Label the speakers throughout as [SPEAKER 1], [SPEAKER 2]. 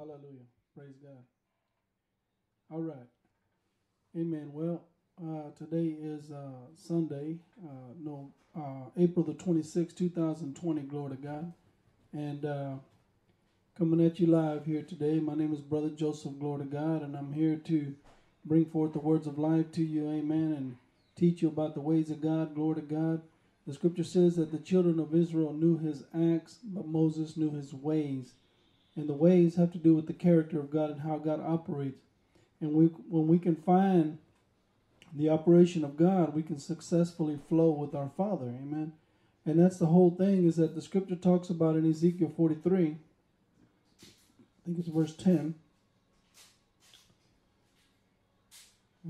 [SPEAKER 1] Hallelujah.
[SPEAKER 2] Praise God. All right. Amen. Well, uh, today is uh, Sunday, uh, no, uh, April the 26th, 2020. Glory to God. And uh, coming at you live here today, my name is Brother Joseph, glory to God, and I'm here to bring forth the words of life to you. Amen. And teach you about the ways of God. Glory to God. The scripture says that the children of Israel knew his acts, but Moses knew his ways and the ways have to do with the character of God and how God operates. And we, when we can find the operation of God, we can successfully flow with our Father. Amen. And that's the whole thing is that the scripture talks about in Ezekiel 43, I think it's verse 10.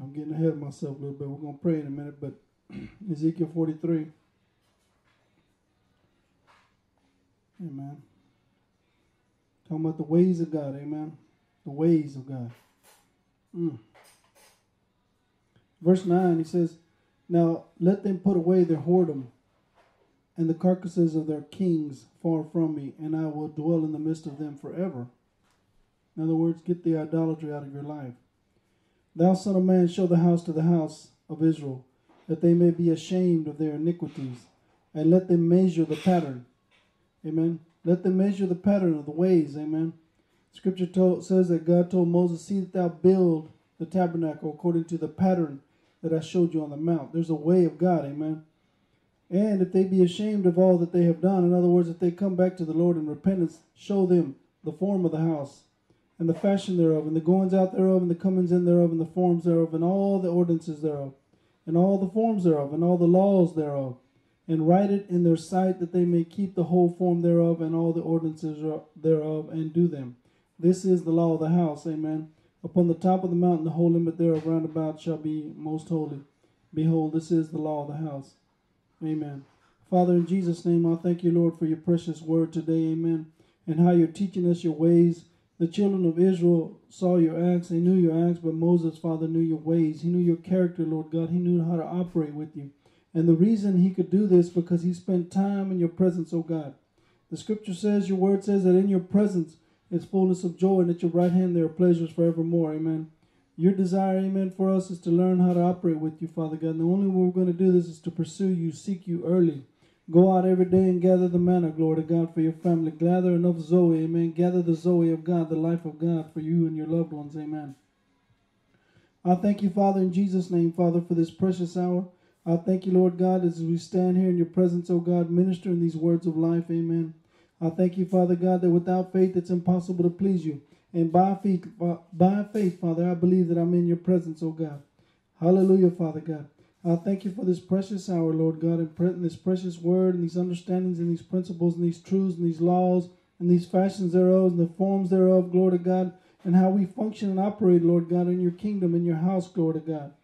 [SPEAKER 2] I'm getting ahead of myself a little bit. We're going to pray in a minute, but Ezekiel 43. Amen. Talking about the ways of God, amen. The ways of God. Mm. Verse 9, he says, Now let them put away their whoredom and the carcasses of their kings far from me, and I will dwell in the midst of them forever. In other words, get the idolatry out of your life. Thou son of man, show the house to the house of Israel, that they may be ashamed of their iniquities, and let them measure the pattern. Amen. Let them measure the pattern of the ways. Amen. Scripture told, says that God told Moses, See that thou build the tabernacle according to the pattern that I showed you on the mount. There's a way of God. Amen. And if they be ashamed of all that they have done, in other words, if they come back to the Lord in repentance, show them the form of the house and the fashion thereof, and the goings out thereof, and the comings in thereof, and the forms thereof, and all the ordinances thereof, and all the forms thereof, and all the laws thereof, and write it in their sight that they may keep the whole form thereof, and all the ordinances thereof, and do them. This is the law of the house. Amen. Upon the top of the mountain, the whole limit thereof round about shall be most holy. Behold, this is the law of the house. Amen. Father, in Jesus' name, I thank you, Lord, for your precious word today. Amen. And how you're teaching us your ways. The children of Israel saw your acts, they knew your acts, but Moses, Father, knew your ways. He knew your character, Lord God. He knew how to operate with you. And the reason he could do this because he spent time in your presence, oh God. The scripture says, your word says that in your presence is fullness of joy, and at your right hand there are pleasures forevermore. Amen. Your desire, amen, for us is to learn how to operate with you, Father God. And the only way we're going to do this is to pursue you, seek you early. Go out every day and gather the manna, glory to God, for your family. Gather enough Zoe, amen. Gather the Zoe of God, the life of God, for you and your loved ones, amen. I thank you, Father, in Jesus' name, Father, for this precious hour. I thank you, Lord God, as we stand here in your presence, oh God, ministering these words of life, amen. I thank you, Father God, that without faith it's impossible to please you. And by faith, by faith, Father, I believe that I'm in your presence, oh God. Hallelujah, Father God. I thank you for this precious hour, Lord God, and this precious word and these understandings and these principles and these truths and these laws and these fashions thereof and the forms thereof, glory to God, and how we function and operate, Lord God, in your kingdom, in your house, glory to God.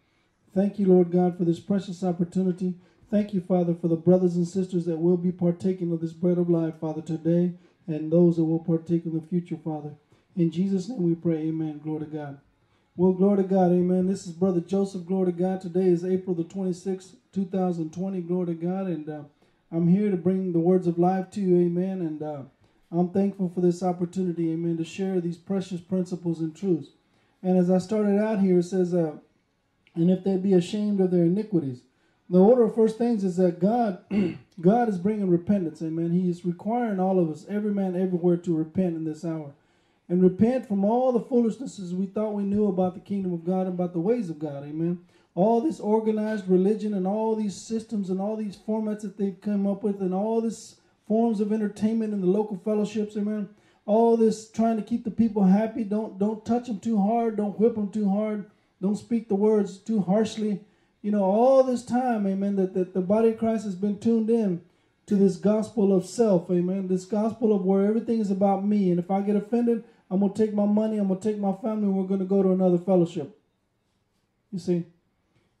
[SPEAKER 2] Thank you, Lord God, for this precious opportunity. Thank you, Father, for the brothers and sisters that will be partaking of this bread of life, Father, today, and those that will partake in the future, Father. In Jesus' name we pray, amen. Glory to God. Well, glory to God, amen. This is Brother Joseph, glory to God. Today is April the 26th, 2020, glory to God. And uh, I'm here to bring the words of life to you, amen. And uh, I'm thankful for this opportunity, amen, to share these precious principles and truths. And as I started out here, it says, uh, and if they be ashamed of their iniquities. The order of first things is that God, God is bringing repentance. Amen. He is requiring all of us, every man everywhere, to repent in this hour, and repent from all the foolishnesses we thought we knew about the kingdom of God and about the ways of God. Amen. All this organized religion and all these systems and all these formats that they've come up with and all this forms of entertainment in the local fellowships. Amen. All this trying to keep the people happy. Don't don't touch them too hard. Don't whip them too hard. Don't speak the words too harshly you know, all this time, amen, that, that the body of Christ has been tuned in to this gospel of self, amen, this gospel of where everything is about me. And if I get offended, I'm going to take my money, I'm going to take my family, and we're going to go to another fellowship. You see?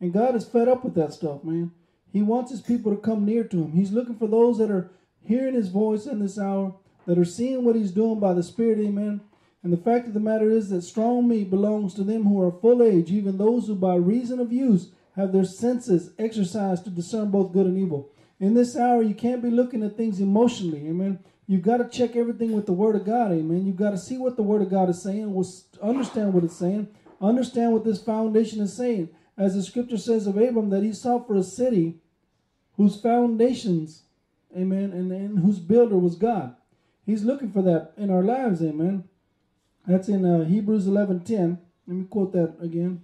[SPEAKER 2] And God is fed up with that stuff, man. He wants his people to come near to him. He's looking for those that are hearing his voice in this hour, that are seeing what he's doing by the Spirit, amen. And the fact of the matter is that strong meat belongs to them who are full age, even those who by reason of use have their senses exercised to discern both good and evil. In this hour, you can't be looking at things emotionally. Amen. You've got to check everything with the Word of God. Amen. You've got to see what the Word of God is saying, understand what it's saying, understand what this foundation is saying. As the scripture says of Abram, that he sought for a city whose foundations, amen, and, and whose builder was God. He's looking for that in our lives, amen. That's in uh, Hebrews 11.10. Let me quote that again.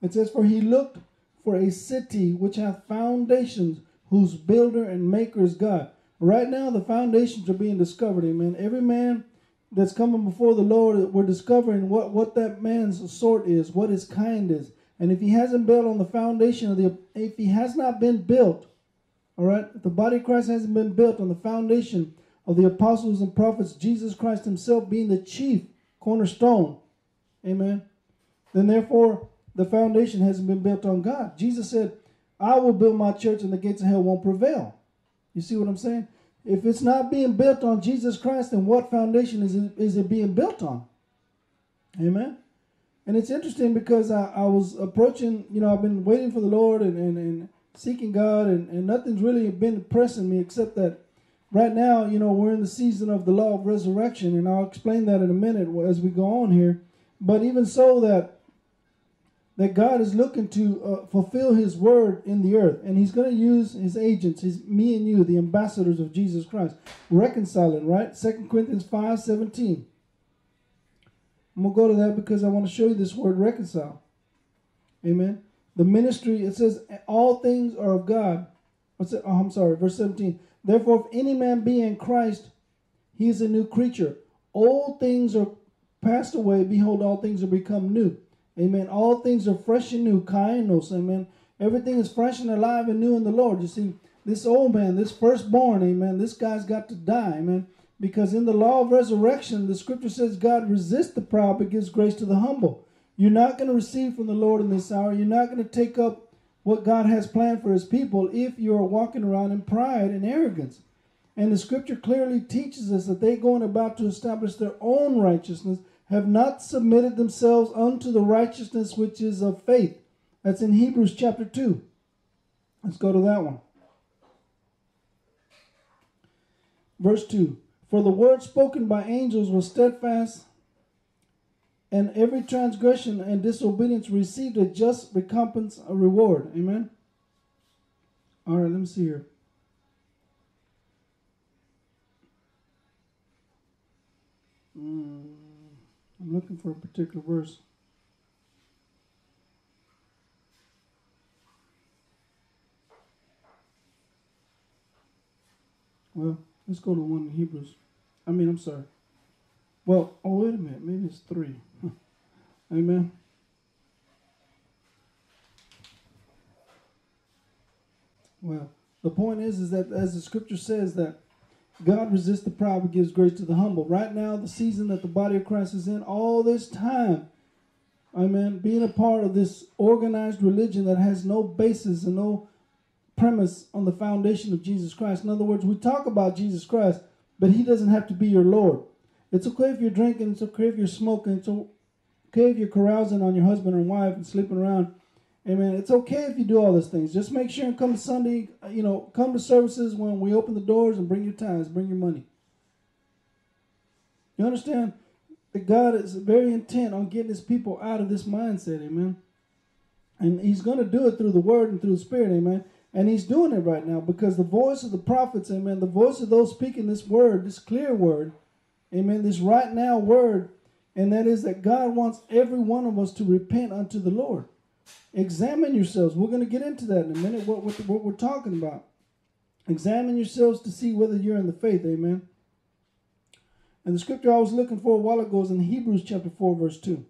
[SPEAKER 2] It says, For he looked for a city which hath foundations, whose builder and maker is God. Right now, the foundations are being discovered, amen. Every man that's coming before the Lord, we're discovering what, what that man's sort is, what his kind is. And if he hasn't built on the foundation of the, if he has not been built, all right, if the body of Christ hasn't been built on the foundation of the apostles and prophets, Jesus Christ himself being the chief cornerstone, amen, then therefore the foundation hasn't been built on God. Jesus said, I will build my church and the gates of hell won't prevail. You see what I'm saying? If it's not being built on Jesus Christ, then what foundation is it, is it being built on? Amen. And it's interesting because I, I was approaching, you know, I've been waiting for the Lord and, and, and seeking God, and, and nothing's really been pressing me except that right now, you know, we're in the season of the law of resurrection, and I'll explain that in a minute as we go on here. But even so, that that God is looking to uh, fulfill His word in the earth, and He's going to use His agents, His me and you, the ambassadors of Jesus Christ, reconciling. Right, Second Corinthians five seventeen. I'm gonna go to that because I want to show you this word reconcile. Amen. The ministry it says all things are of God. What's it? Oh, I'm sorry, verse seventeen. Therefore, if any man be in Christ, he is a new creature. Old things are passed away; behold, all things are become new. Amen. All things are fresh and new. Kainos. Amen. Everything is fresh and alive and new in the Lord. You see, this old man, this firstborn, amen, this guy's got to die, amen. Because in the law of resurrection, the scripture says God resists the proud but gives grace to the humble. You're not going to receive from the Lord in this hour. You're not going to take up what God has planned for his people if you're walking around in pride and arrogance. And the scripture clearly teaches us that they're going about to establish their own righteousness have not submitted themselves unto the righteousness which is of faith. That's in Hebrews chapter 2. Let's go to that one. Verse 2 For the word spoken by angels was steadfast, and every transgression and disobedience received a just recompense, a reward. Amen. All right, let me see here. Mm. I'm looking for a particular verse. Well, let's go to one in Hebrews. I mean, I'm sorry. Well, oh, wait a minute. Maybe it's three. Amen. Well, the point is, is that as the scripture says that God resists the proud but gives grace to the humble. Right now, the season that the body of Christ is in, all this time, Amen. Being a part of this organized religion that has no basis and no premise on the foundation of Jesus Christ. In other words, we talk about Jesus Christ, but he doesn't have to be your Lord. It's okay if you're drinking, it's okay if you're smoking, it's okay if you're carousing on your husband and wife and sleeping around. Amen. It's okay if you do all these things. Just make sure and come to Sunday, you know, come to services when we open the doors and bring your tithes, bring your money. You understand that God is very intent on getting his people out of this mindset, amen. And he's going to do it through the word and through the spirit, amen. And he's doing it right now because the voice of the prophets, amen, the voice of those speaking this word, this clear word, amen, this right now word, and that is that God wants every one of us to repent unto the Lord. Examine yourselves. We're going to get into that in a minute, what, what, what we're talking about. Examine yourselves to see whether you're in the faith, amen. And the scripture I was looking for a while ago is in Hebrews chapter 4, verse 2.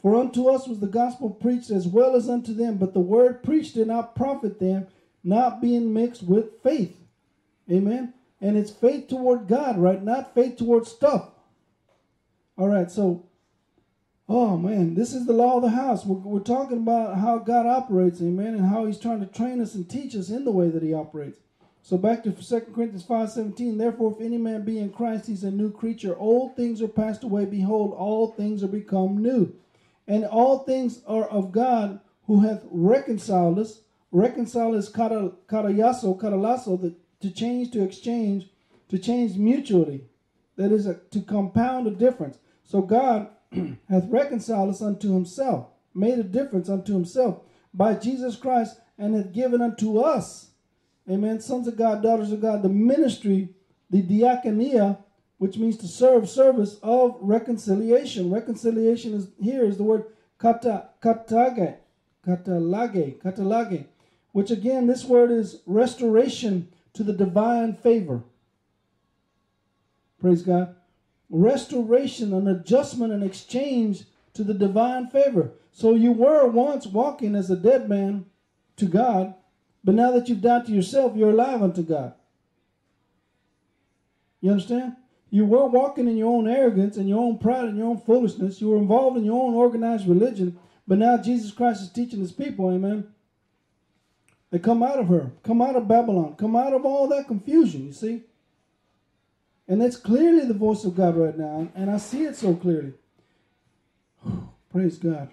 [SPEAKER 2] For unto us was the gospel preached as well as unto them, but the word preached did not profit them, not being mixed with faith. Amen. And it's faith toward God, right? Not faith toward stuff. All right, so, oh man, this is the law of the house. We're, we're talking about how God operates, amen, and how He's trying to train us and teach us in the way that He operates. So back to 2 Corinthians 5:17, therefore if any man be in Christ, he's a new creature. Old things are passed away, behold, all things are become new. And all things are of God who hath reconciled us. Reconcile is kata, the, to change, to exchange, to change mutually. That is a, to compound a difference. So God hath reconciled us unto himself, made a difference unto himself by Jesus Christ, and hath given unto us Amen. Sons of God, daughters of God, the ministry, the diaconia, which means to serve, service of reconciliation. Reconciliation is here is the word kata, katage, katalage, katalage, which again, this word is restoration to the divine favor. Praise God. Restoration, an adjustment, an exchange to the divine favor. So you were once walking as a dead man to God, but now that you've died to yourself, you're alive unto God. You understand? You were walking in your own arrogance and your own pride and your own foolishness. You were involved in your own organized religion. But now Jesus Christ is teaching his people, amen. They come out of her, come out of Babylon, come out of all that confusion, you see? And that's clearly the voice of God right now. And I see it so clearly. Praise God.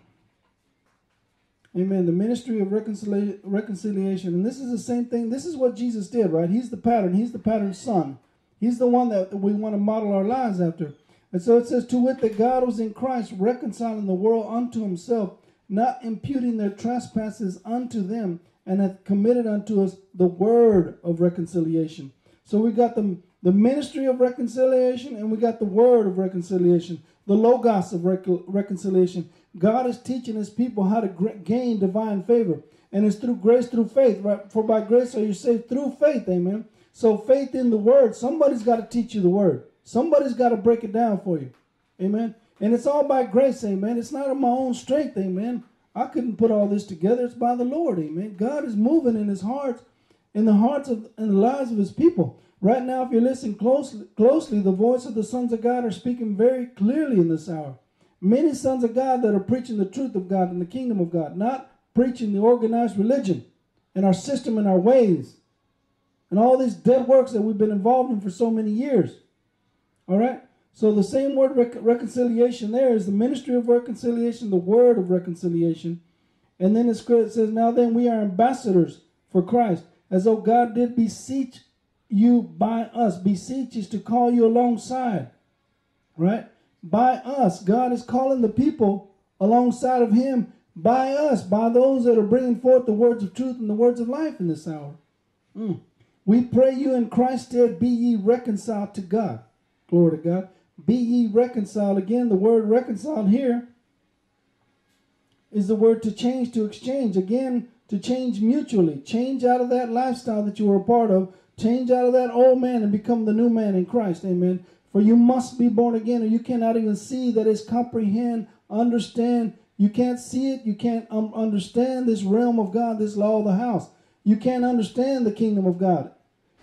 [SPEAKER 2] Amen. The ministry of reconcilia- reconciliation. And this is the same thing. This is what Jesus did, right? He's the pattern. He's the pattern son. He's the one that we want to model our lives after. And so it says, To wit, that God was in Christ, reconciling the world unto himself, not imputing their trespasses unto them, and hath committed unto us the word of reconciliation. So we got the, the ministry of reconciliation, and we got the word of reconciliation, the logos of rec- reconciliation. God is teaching his people how to gain divine favor. And it's through grace, through faith, right? For by grace are you saved through faith, amen. So faith in the word, somebody's got to teach you the word. Somebody's got to break it down for you. Amen. And it's all by grace, amen. It's not of my own strength, amen. I couldn't put all this together. It's by the Lord, amen. God is moving in his heart, in the hearts of in the lives of his people. Right now, if you're listening closely, closely, the voice of the sons of God are speaking very clearly in this hour. Many sons of God that are preaching the truth of God and the kingdom of God, not preaching the organized religion and our system and our ways and all these dead works that we've been involved in for so many years. All right? So the same word rec- reconciliation there is the ministry of reconciliation, the word of reconciliation. And then the it says, Now then we are ambassadors for Christ, as though God did beseech you by us. beseeches to call you alongside, right? By us. God is calling the people alongside of Him by us, by those that are bringing forth the words of truth and the words of life in this hour. Mm. We pray you in Christ's stead be ye reconciled to God. Glory to God. Be ye reconciled. Again, the word reconciled here is the word to change, to exchange. Again, to change mutually. Change out of that lifestyle that you were a part of. Change out of that old man and become the new man in Christ. Amen. For you must be born again, or you cannot even see that is comprehend, understand. You can't see it. You can't um, understand this realm of God, this law of the house. You can't understand the kingdom of God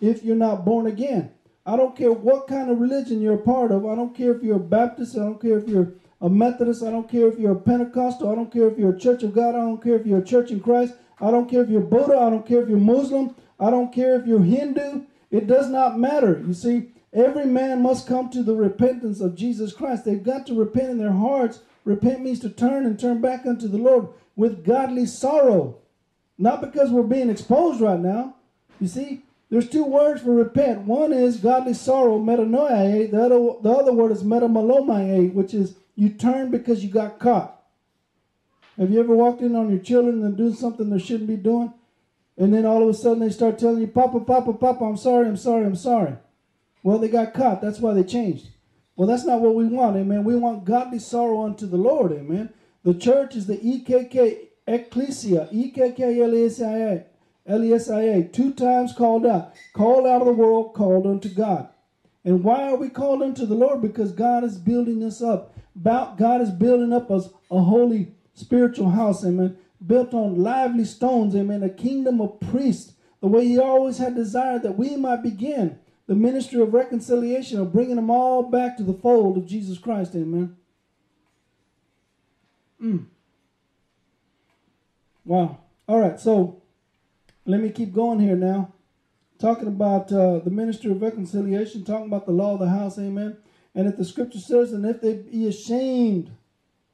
[SPEAKER 2] if you're not born again. I don't care what kind of religion you're a part of. I don't care if you're a Baptist. I don't care if you're a Methodist. I don't care if you're a Pentecostal. I don't care if you're a Church of God. I don't care if you're a Church in Christ. I don't care if you're Buddha. I don't care if you're Muslim. I don't care if you're Hindu. It does not matter. You see, every man must come to the repentance of Jesus Christ. They've got to repent in their hearts. Repent means to turn and turn back unto the Lord with godly sorrow. Not because we're being exposed right now. You see, there's two words for repent. One is godly sorrow, metanoia. The other, the other word is metamalomai, which is you turn because you got caught. Have you ever walked in on your children and doing something they shouldn't be doing? And then all of a sudden they start telling you, Papa, Papa, Papa, I'm sorry, I'm sorry, I'm sorry. Well, they got caught. That's why they changed. Well, that's not what we want, amen. We want godly sorrow unto the Lord, amen. The church is the EKK ecclesia, E-K-K-L-E-S-I-A, L-E-S-I-A, two times called out, called out of the world, called unto God. And why are we called unto the Lord? Because God is building us up. God is building up us a holy spiritual house, amen, built on lively stones, amen, a kingdom of priests, the way He always had desired that we might begin the ministry of reconciliation, of bringing them all back to the fold of Jesus Christ, amen. Mm. Wow. All right, so let me keep going here now. Talking about uh, the ministry of reconciliation, talking about the law of the house, amen. And if the scripture says, and if they be ashamed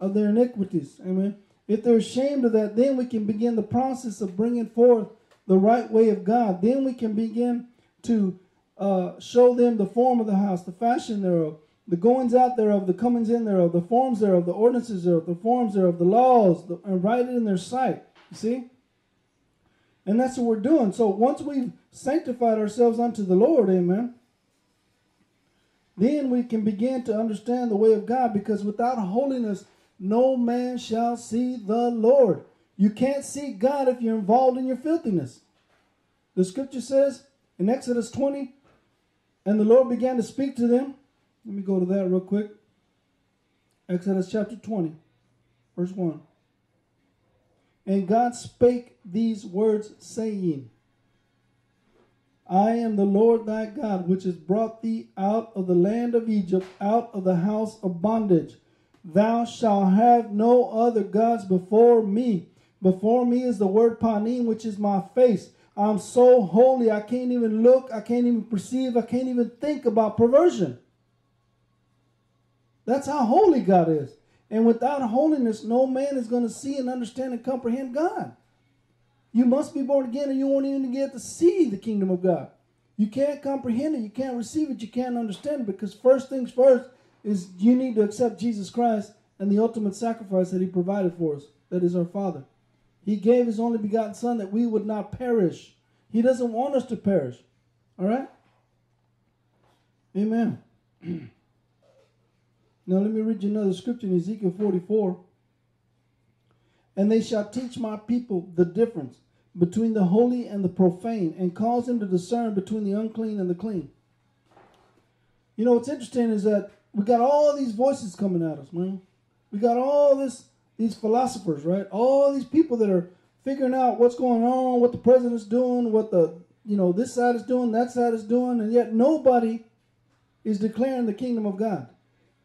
[SPEAKER 2] of their iniquities, amen. If they're ashamed of that, then we can begin the process of bringing forth the right way of God. Then we can begin to uh, show them the form of the house, the fashion thereof, the goings out thereof, the comings in thereof, the forms thereof, the ordinances thereof, the forms thereof, the laws, the, and write it in their sight. You see? And that's what we're doing. So once we've sanctified ourselves unto the Lord, amen, then we can begin to understand the way of God because without holiness, no man shall see the Lord. You can't see God if you're involved in your filthiness. The scripture says in Exodus 20, and the Lord began to speak to them. Let me go to that real quick. Exodus chapter 20, verse 1. And God spake these words, saying, I am the Lord thy God, which has brought thee out of the land of Egypt, out of the house of bondage. Thou shalt have no other gods before me. Before me is the word panim, which is my face. I'm so holy, I can't even look, I can't even perceive, I can't even think about perversion. That's how holy God is. And without holiness, no man is going to see and understand and comprehend God. You must be born again, and you won't even get to see the kingdom of God. You can't comprehend it, you can't receive it, you can't understand it, because first things first is you need to accept Jesus Christ and the ultimate sacrifice that He provided for us. That is our Father. He gave His only begotten Son that we would not perish. He doesn't want us to perish. All right? Amen. Now let me read you another scripture in Ezekiel 44. And they shall teach my people the difference between the holy and the profane, and cause them to discern between the unclean and the clean. You know what's interesting is that we got all these voices coming at us, man. We got all this these philosophers, right? All these people that are figuring out what's going on, what the president's doing, what the you know this side is doing, that side is doing, and yet nobody is declaring the kingdom of God.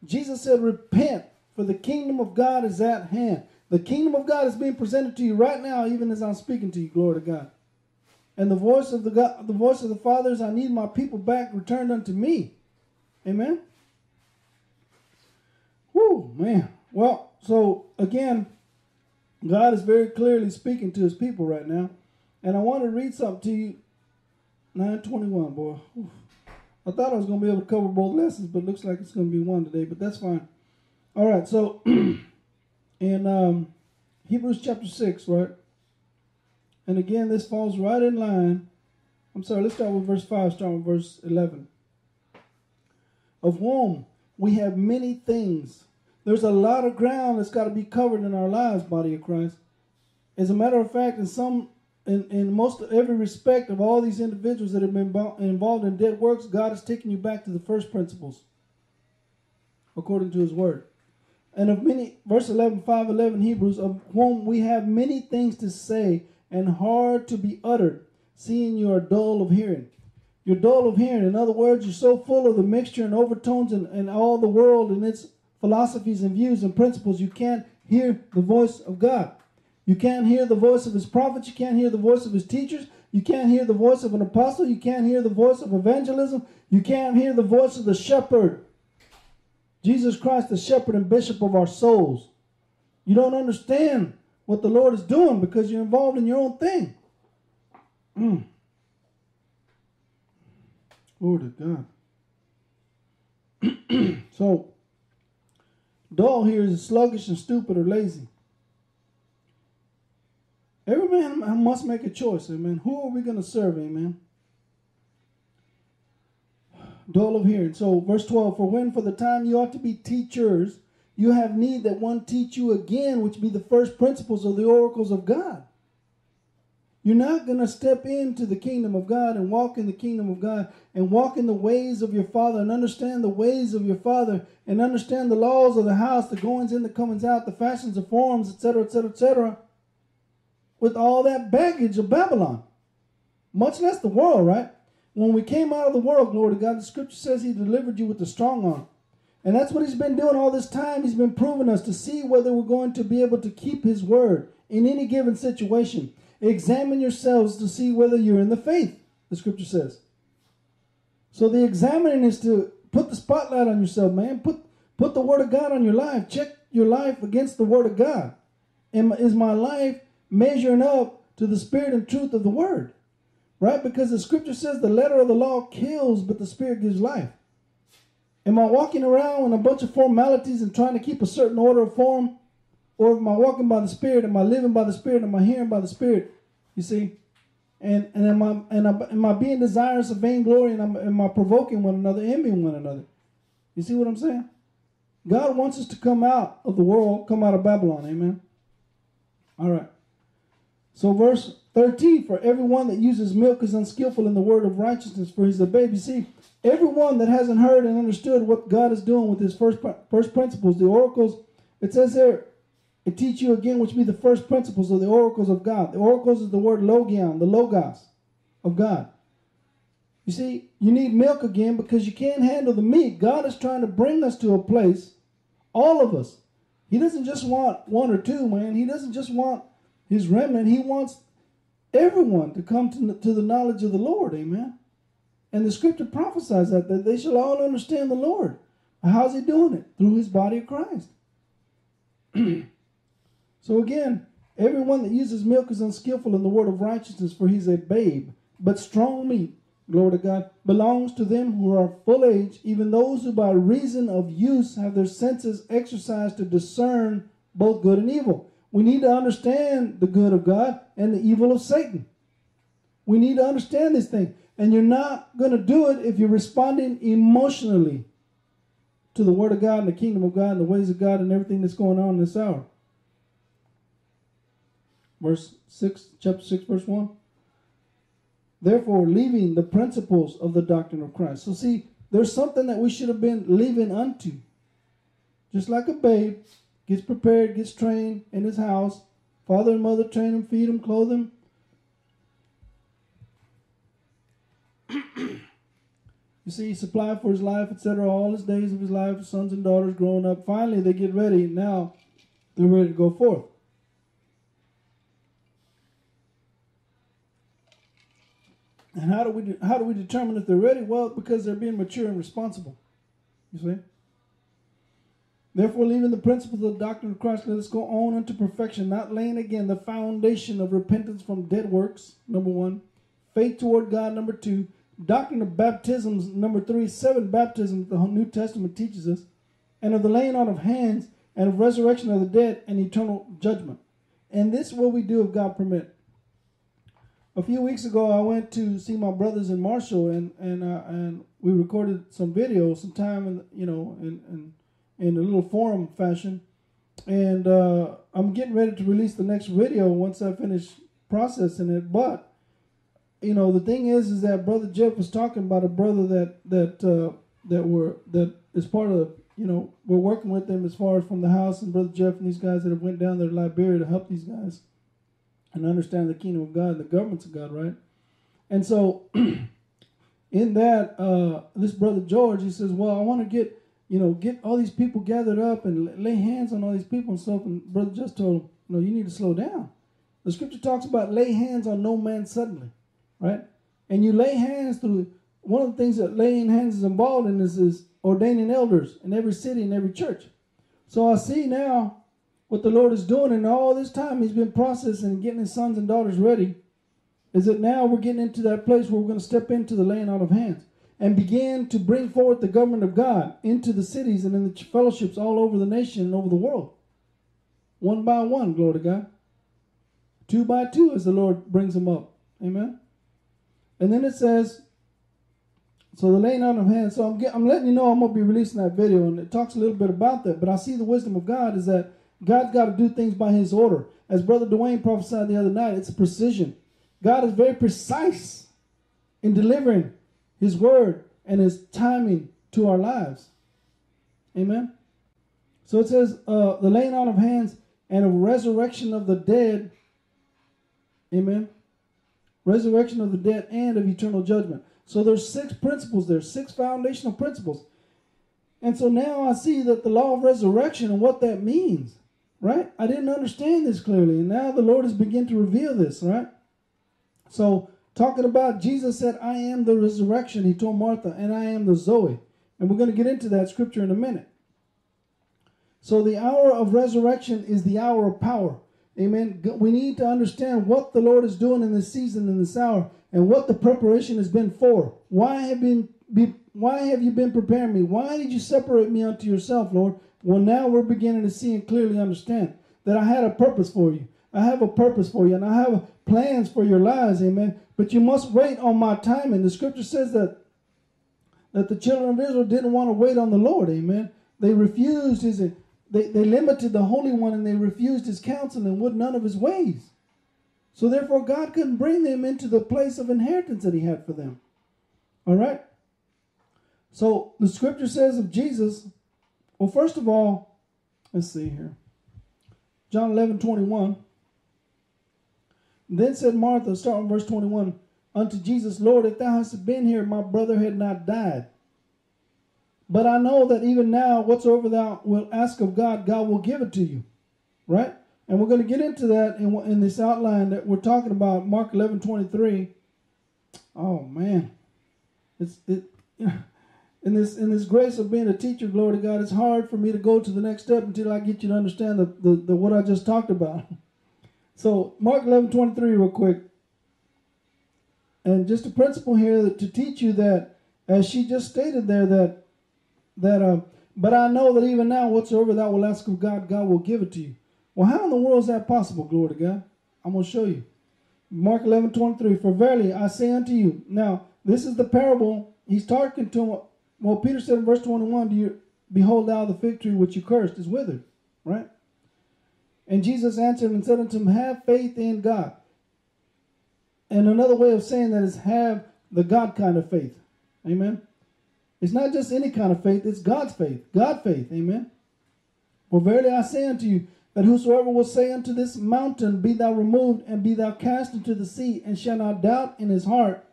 [SPEAKER 2] Jesus said, Repent, for the kingdom of God is at hand. The kingdom of God is being presented to you right now, even as I'm speaking to you. Glory to God. And the voice of the God, the voice of the fathers, I need my people back returned unto me. Amen. Whoo, man. Well, so again, God is very clearly speaking to his people right now. And I want to read something to you. 921, boy. I thought I was going to be able to cover both lessons, but looks like it's going to be one today, but that's fine. All right, so in um, Hebrews chapter 6, right? And again, this falls right in line. I'm sorry, let's start with verse 5, start with verse 11. Of whom we have many things. There's a lot of ground that's got to be covered in our lives, body of Christ. As a matter of fact, in some in, in most every respect of all these individuals that have been involved in dead works, God has taken you back to the first principles, according to his word. And of many, verse 11, 5, 11, Hebrews, of whom we have many things to say and hard to be uttered, seeing you are dull of hearing. You're dull of hearing. In other words, you're so full of the mixture and overtones and, and all the world and its philosophies and views and principles, you can't hear the voice of God. You can't hear the voice of his prophets. You can't hear the voice of his teachers. You can't hear the voice of an apostle. You can't hear the voice of evangelism. You can't hear the voice of the shepherd. Jesus Christ, the shepherd and bishop of our souls. You don't understand what the Lord is doing because you're involved in your own thing. Mm. Glory to God. so, dull here is sluggish and stupid or lazy. Every man must make a choice, amen. Who are we going to serve, amen? Dull of hearing. So, verse 12 For when for the time you ought to be teachers, you have need that one teach you again, which be the first principles of the oracles of God. You're not going to step into the kingdom of God and walk in the kingdom of God and walk in the ways of your Father and understand the ways of your Father and understand the laws of the house, the goings in, the comings out, the fashions, the forms, etc., etc., etc., with all that baggage of Babylon. Much less the world, right? When we came out of the world, glory to God, the scripture says he delivered you with the strong arm. And that's what he's been doing all this time. He's been proving us to see whether we're going to be able to keep his word in any given situation. Examine yourselves to see whether you're in the faith, the scripture says. So the examining is to put the spotlight on yourself, man. Put put the word of God on your life. Check your life against the word of God. Am, is my life measuring up to the spirit and truth of the word? Right? Because the scripture says the letter of the law kills, but the spirit gives life. Am I walking around in a bunch of formalities and trying to keep a certain order of form? Or am I walking by the Spirit? Am I living by the Spirit? Am I hearing by the Spirit? You see? And and am I and am, am I being desirous of vainglory and am, am I provoking one another, envying one another? You see what I'm saying? God wants us to come out of the world, come out of Babylon. Amen. All right. So verse 13, for everyone that uses milk is unskillful in the word of righteousness, for he's a baby. See, everyone that hasn't heard and understood what God is doing with his first first principles, the oracles, it says there, it teach you again, which be the first principles of the oracles of God. The oracles is the word logion, the logos of God. You see, you need milk again because you can't handle the meat. God is trying to bring us to a place, all of us. He doesn't just want one or two, man. He doesn't just want his remnant. He wants everyone to come to, to the knowledge of the Lord. Amen. And the scripture prophesies that, that they shall all understand the Lord. How's he doing it? Through his body of Christ. So again, everyone that uses milk is unskillful in the word of righteousness, for he's a babe. But strong meat, glory to God, belongs to them who are full age, even those who by reason of use have their senses exercised to discern both good and evil. We need to understand the good of God and the evil of Satan. We need to understand this thing. And you're not going to do it if you're responding emotionally to the Word of God and the kingdom of God and the ways of God and everything that's going on in this hour verse 6, chapter 6, verse 1. Therefore, leaving the principles of the doctrine of Christ. So, see, there's something that we should have been leaving unto. Just like a babe gets prepared, gets trained in his house, father and mother train him, feed him, clothe him. you see, supply for his life, etc., all his days of his life, sons and daughters growing up. Finally, they get ready. Now, they're ready to go forth. And how do we de- how do we determine if they're ready? Well, because they're being mature and responsible. You see. Therefore, leaving the principles of the doctrine of Christ, let us go on unto perfection, not laying again the foundation of repentance from dead works. Number one, faith toward God. Number two, doctrine of baptisms. Number three, seven baptisms the New Testament teaches us, and of the laying on of hands and of resurrection of the dead and eternal judgment. And this is what we do if God permit a few weeks ago, I went to see my brothers in Marshall, and and uh, and we recorded some video, some time, in you know, in in, in a little forum fashion, and uh, I'm getting ready to release the next video once I finish processing it. But you know, the thing is, is that brother Jeff was talking about a brother that that uh, that were that is part of you know we're working with them as far as from the house and brother Jeff and these guys that have went down there to Liberia to help these guys and understand the kingdom of God the governments of God, right? And so, in that, uh, this brother George, he says, "Well, I want to get you know, get all these people gathered up and lay hands on all these people and stuff. And brother just told him, no, you need to slow down. The scripture talks about lay hands on no man suddenly, right? And you lay hands through one of the things that laying hands is involved in is, is ordaining elders in every city and every church. So I see now what the Lord is doing, and all this time He's been processing and getting His sons and daughters ready. Is that now we're getting into that place where we're going to step into the laying out of hands and begin to bring forth the government of God into the cities and in the fellowships all over the nation and over the world. One by one, glory to God. Two by two as the Lord brings them up. Amen. And then it says, so the laying on of hands. So I'm, get, I'm letting you know I'm going to be releasing that video, and it talks a little bit about that. But I see the wisdom of God is that God's got to do things by His order. As Brother Dwayne prophesied the other night, it's precision. God is very precise in delivering His word and His timing to our lives. Amen. So it says uh, the laying on of hands and a resurrection of the dead. Amen. Resurrection of the dead and of eternal judgment. So there's six principles there, six foundational principles. And so now I see that the law of resurrection and what that means, right? I didn't understand this clearly, and now the Lord has begun to reveal this, right? So talking about Jesus said, I am the resurrection, he told Martha, and I am the Zoe. And we're going to get into that scripture in a minute. So the hour of resurrection is the hour of power. Amen. We need to understand what the Lord is doing in this season, in this hour, and what the preparation has been for. Why have been be, why have you been preparing me? Why did you separate me unto yourself, Lord? Well, now we're beginning to see and clearly understand that I had a purpose for you. I have a purpose for you, and I have plans for your lives, amen. But you must wait on my timing. The scripture says that that the children of Israel didn't want to wait on the Lord, amen. They refused his they, they limited the Holy One and they refused his counsel and would none of his ways. So therefore God couldn't bring them into the place of inheritance that he had for them. All right? So the scripture says of Jesus, well, first of all, let's see here. John 11, 21. Then said Martha, starting verse 21, unto Jesus, Lord, if thou hadst been here, my brother had not died. But I know that even now, whatsoever thou wilt ask of God, God will give it to you. Right? And we're going to get into that in, in this outline that we're talking about, Mark 11, 23. Oh, man. It's, it, in this in this grace of being a teacher, glory to God, it's hard for me to go to the next step until I get you to understand the, the, the what I just talked about. So Mark 11, 23 real quick. And just a principle here to teach you that, as she just stated there, that that uh, but I know that even now, whatsoever thou will ask of God, God will give it to you. Well, how in the world is that possible, glory to God? I'm going to show you. Mark 11, 23. For verily I say unto you, now this is the parable. He's talking to. Well, Peter said in verse 21, Do you behold thou the fig tree which you cursed is withered, right? And Jesus answered and said unto him, Have faith in God. And another way of saying that is have the God kind of faith. Amen. It's not just any kind of faith, it's God's faith. God faith. Amen. For verily I say unto you, that whosoever will say unto this mountain, Be thou removed, and be thou cast into the sea, and shall not doubt in his heart,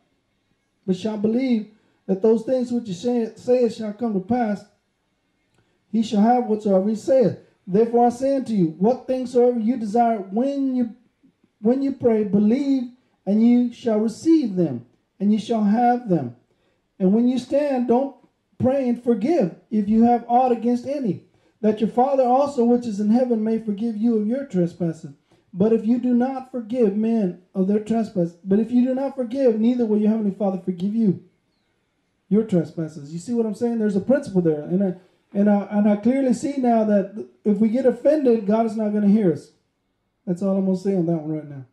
[SPEAKER 2] but shall believe that those things which he saith shall come to pass, he shall have whatsoever he saith. Therefore I say unto you, what things soever you desire when you when you pray, believe, and you shall receive them, and you shall have them. And when you stand, don't pray and forgive if you have aught against any, that your Father also which is in heaven may forgive you of your trespasses. But if you do not forgive men of their trespass, but if you do not forgive, neither will your heavenly Father forgive you your trespasses. You see what I'm saying? There's a principle there, and I, and I, and I clearly see now that if we get offended, God is not going to hear us. That's all I'm going to say on that one right now.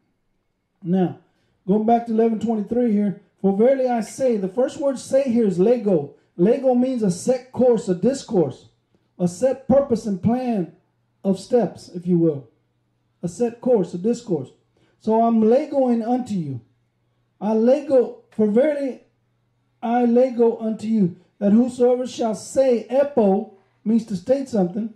[SPEAKER 2] Now, going back to 11:23 here. For verily I say, the first word say here is lego. Lego means a set course, a discourse, a set purpose and plan of steps, if you will. A set course, a discourse. So I'm legoing unto you. I lego, for verily I lego unto you, that whosoever shall say, epo, means to state something,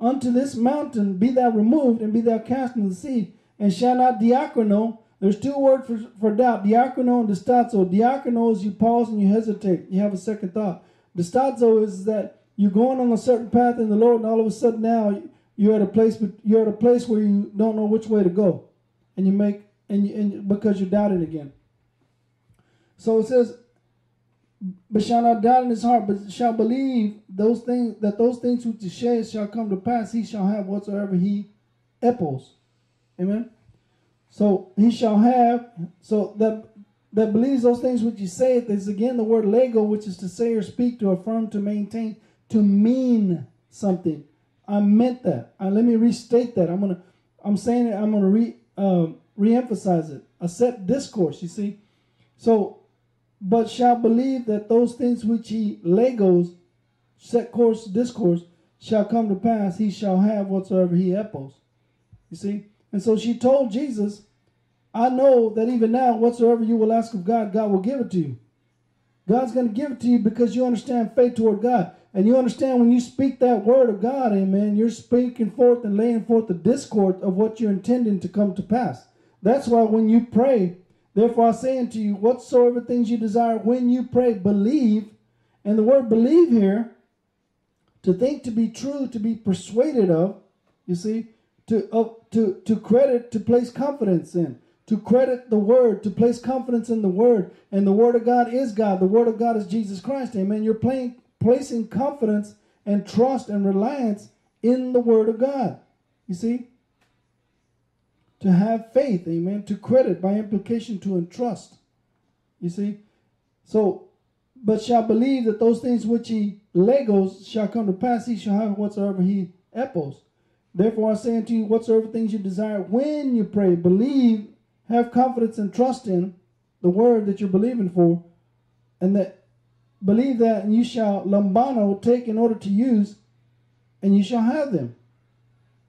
[SPEAKER 2] unto this mountain be thou removed, and be thou cast into the sea, and shall not diacono. There's two words for, for doubt, diacono and distazo. Diacono is you pause and you hesitate, you have a second thought. Distazo is that you're going on a certain path in the Lord, and all of a sudden now you're at a place, but you're at a place where you don't know which way to go, and you make and, you, and because you're doubting again. So it says, but shall not doubt in his heart, but shall believe those things that those things which he says shall come to pass. He shall have whatsoever he epos. Amen. So he shall have. So that that believes those things which he saith is again the word lego, which is to say or speak, to affirm, to maintain, to mean something. I meant that. Uh, let me restate that. I'm gonna. I'm saying it. I'm gonna re um, reemphasize it. A set discourse. You see. So but shall believe that those things which he legos, set course discourse, shall come to pass, he shall have whatsoever he epos. You see? And so she told Jesus, I know that even now, whatsoever you will ask of God, God will give it to you. God's going to give it to you because you understand faith toward God. And you understand when you speak that word of God, amen, you're speaking forth and laying forth the discord of what you're intending to come to pass. That's why when you pray, Therefore I say unto you, whatsoever things you desire when you pray, believe. And the word believe here, to think to be true, to be persuaded of, you see, to, uh, to, to credit, to place confidence in, to credit the word, to place confidence in the word. And the word of God is God. The word of God is Jesus Christ. Amen. You're playing, placing confidence and trust and reliance in the word of God. You see? To have faith, amen, to credit, by implication, to entrust. You see? So, but shall believe that those things which he legos shall come to pass, he shall have whatsoever he epos. Therefore I say unto you, whatsoever things you desire when you pray, believe, have confidence and trust in the word that you're believing for, and that believe that and you shall lambano take in order to use, and you shall have them.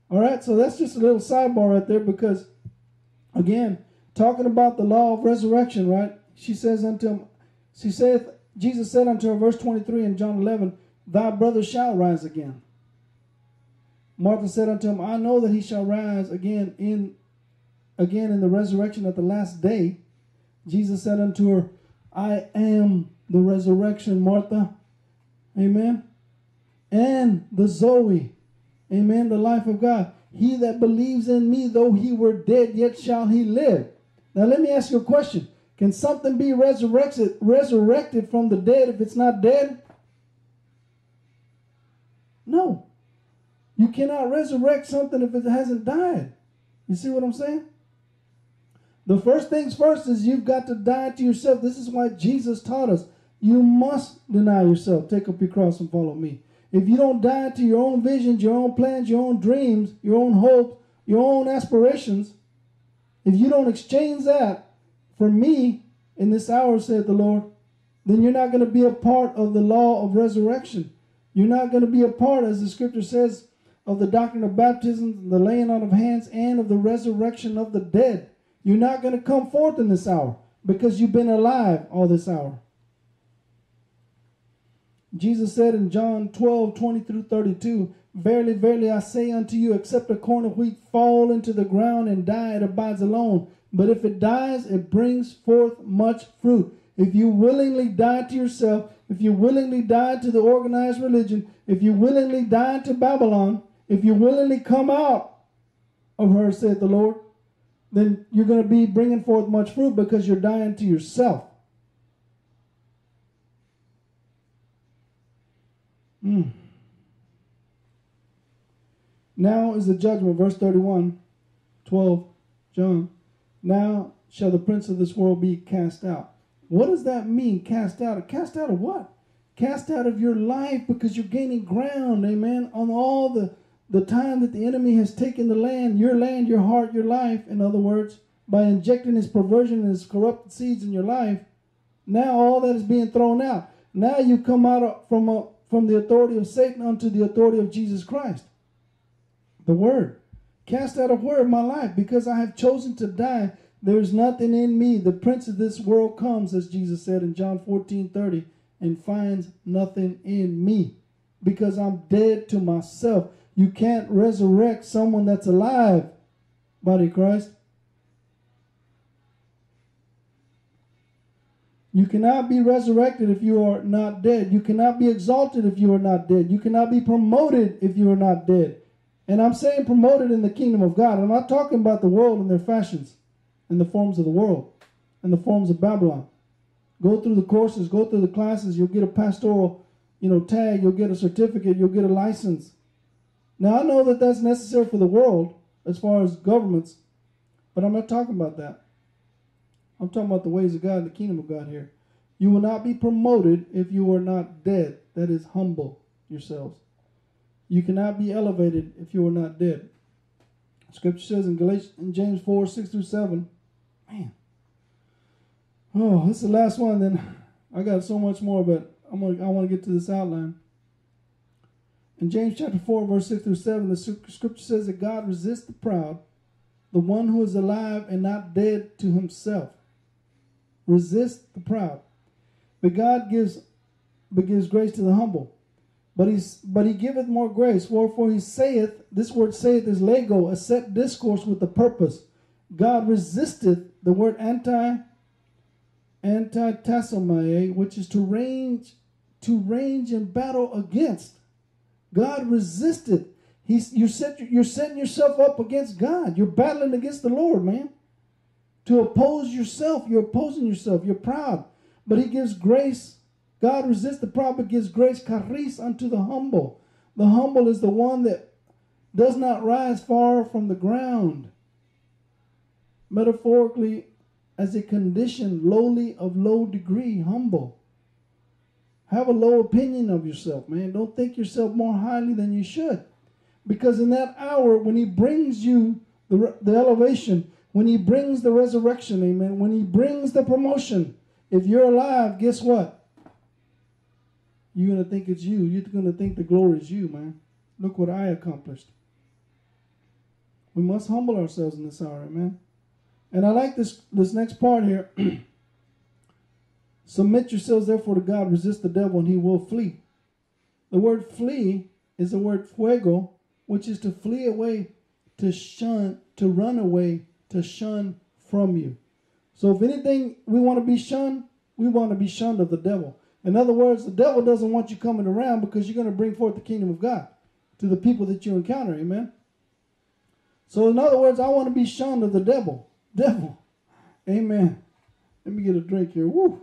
[SPEAKER 2] All right, so that's just a little sidebar right there because, again, talking about the law of resurrection, right? She says unto him, she saith, Jesus said unto her, verse 23 in John 11, Thy brother shall rise again. Martha said unto him, I know that he shall rise again in again in the resurrection at the last day. Jesus said unto her, I am the resurrection, Martha. Amen. And the Zoe. Amen. The life of God. He that believes in me, though he were dead, yet shall he live. Now let me ask you a question. Can something be resurrected resurrected from the dead if it's not dead? No. You cannot resurrect something if it hasn't died. You see what I'm saying? The first things first is you've got to die to yourself. This is why Jesus taught us. You must deny yourself, take up your cross and follow me. If you don't die to your own visions, your own plans, your own dreams, your own hopes, your own aspirations, if you don't exchange that for me in this hour, said the Lord, then you're not going to be a part of the law of resurrection. You're not going to be a part, as the scripture says, of the doctrine of baptism, the laying on of hands, and of the resurrection of the dead. You're not going to come forth in this hour because you've been alive all this hour. Jesus said in John 12, 20 through 32, Verily, verily, I say unto you, except a corn of wheat fall into the ground and die, it abides alone. But if it dies, it brings forth much fruit. If you willingly die to yourself, if you willingly die to the organized religion, if you willingly die to Babylon, if you willingly come out of her, said the Lord, then you're going to be bringing forth much fruit because you're dying to yourself. Mm. Now is the judgment, verse 31, 12, John. Now shall the prince of this world be cast out. What does that mean, cast out? Cast out of what? Cast out of your life because you're gaining ground, amen, on all the, the time that the enemy has taken the land, your land, your heart, your life, in other words, by injecting his perversion and his corrupted seeds in your life. Now all that is being thrown out. Now you come out from a from the authority of Satan unto the authority of Jesus Christ. The word. Cast out a word in my life because I have chosen to die. There is nothing in me. The prince of this world comes, as Jesus said in John 14 30, and finds nothing in me because I'm dead to myself. You can't resurrect someone that's alive, body Christ. You cannot be resurrected if you are not dead. You cannot be exalted if you are not dead. You cannot be promoted if you are not dead. And I'm saying promoted in the kingdom of God. I'm not talking about the world and their fashions and the forms of the world and the forms of Babylon. Go through the courses, go through the classes, you'll get a pastoral, you know, tag, you'll get a certificate, you'll get a license. Now I know that that's necessary for the world as far as governments, but I'm not talking about that. I'm talking about the ways of God and the kingdom of God here. You will not be promoted if you are not dead. That is humble yourselves. You cannot be elevated if you are not dead. Scripture says in Galatians in James 4, 6 through 7. Man. Oh, this is the last one. Then I got so much more, but I'm gonna I want to get to this outline. In James chapter 4, verse 6 through 7, the scripture says that God resists the proud, the one who is alive and not dead to himself. Resist the proud. But God gives but gives grace to the humble. But he's but he giveth more grace. Wherefore he saith, this word saith is lego, a set discourse with a purpose. God resisteth the word anti antitasomai, which is to range to range in battle against. God resisted. He's you're set, you're setting yourself up against God. You're battling against the Lord, man. To oppose yourself, you're opposing yourself. You're proud, but He gives grace God resists the proud, but gives grace, charis, unto the humble. The humble is the one that does not rise far from the ground. Metaphorically, as a condition, lowly of low degree, humble. Have a low opinion of yourself, man. Don't think yourself more highly than you should. Because in that hour, when He brings you the, the elevation, when He brings the resurrection, amen, when He brings the promotion, if you're alive, guess what? You're going to think it's you. You're going to think the glory is you, man. Look what I accomplished. We must humble ourselves in this hour, man. And I like this this next part here. Submit yourselves therefore to God, resist the devil, and he will flee. The word flee is the word fuego, which is to flee away, to shun, to run away, to shun from you. So if anything we want to be shunned, we want to be shunned of the devil. In other words, the devil doesn't want you coming around because you're going to bring forth the kingdom of God to the people that you encounter. Amen. So, in other words, I want to be shunned of the devil. Devil. Amen. Let me get a drink here. Woo.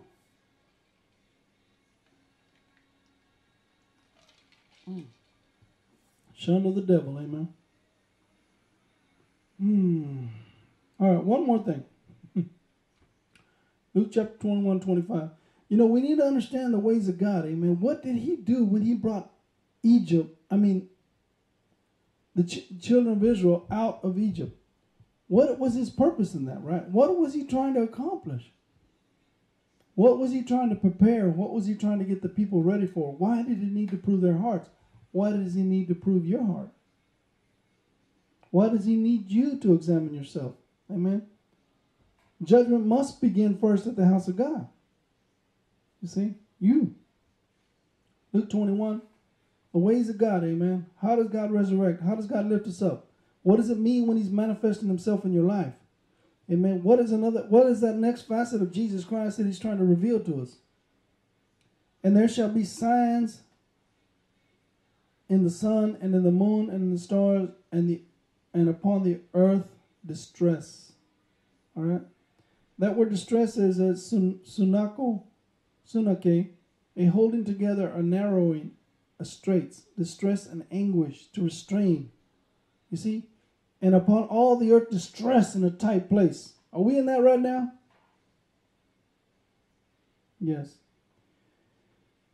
[SPEAKER 2] Shunned of the devil. Amen. Hmm. All right, one more thing. Luke chapter 21, 25. You know, we need to understand the ways of God. Amen. What did he do when he brought Egypt, I mean, the ch- children of Israel out of Egypt? What was his purpose in that, right? What was he trying to accomplish? What was he trying to prepare? What was he trying to get the people ready for? Why did he need to prove their hearts? Why does he need to prove your heart? Why does he need you to examine yourself? Amen. Judgment must begin first at the house of God. You see? You. Luke 21. The ways of God, amen. How does God resurrect? How does God lift us up? What does it mean when He's manifesting Himself in your life? Amen. What is another what is that next facet of Jesus Christ that He's trying to reveal to us? And there shall be signs in the sun and in the moon and in the stars and the and upon the earth distress. All right. That word distress is a sun, sunako sunake, a holding together, a narrowing, a straits, distress and anguish, to restrain. You see? And upon all the earth distress in a tight place. Are we in that right now? Yes.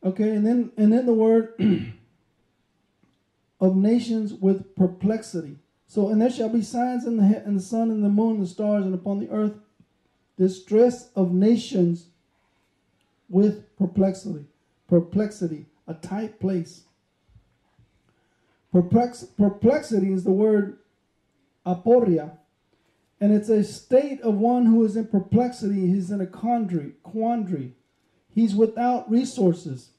[SPEAKER 2] Okay, and then and then the word of nations with perplexity. So, and there shall be signs in the in the sun and the moon and the stars and upon the earth, distress of nations with perplexity. Perplexity, a tight place. Perplex, perplexity is the word aporia, and it's a state of one who is in perplexity. He's in a quandary. Quandary. He's without resources.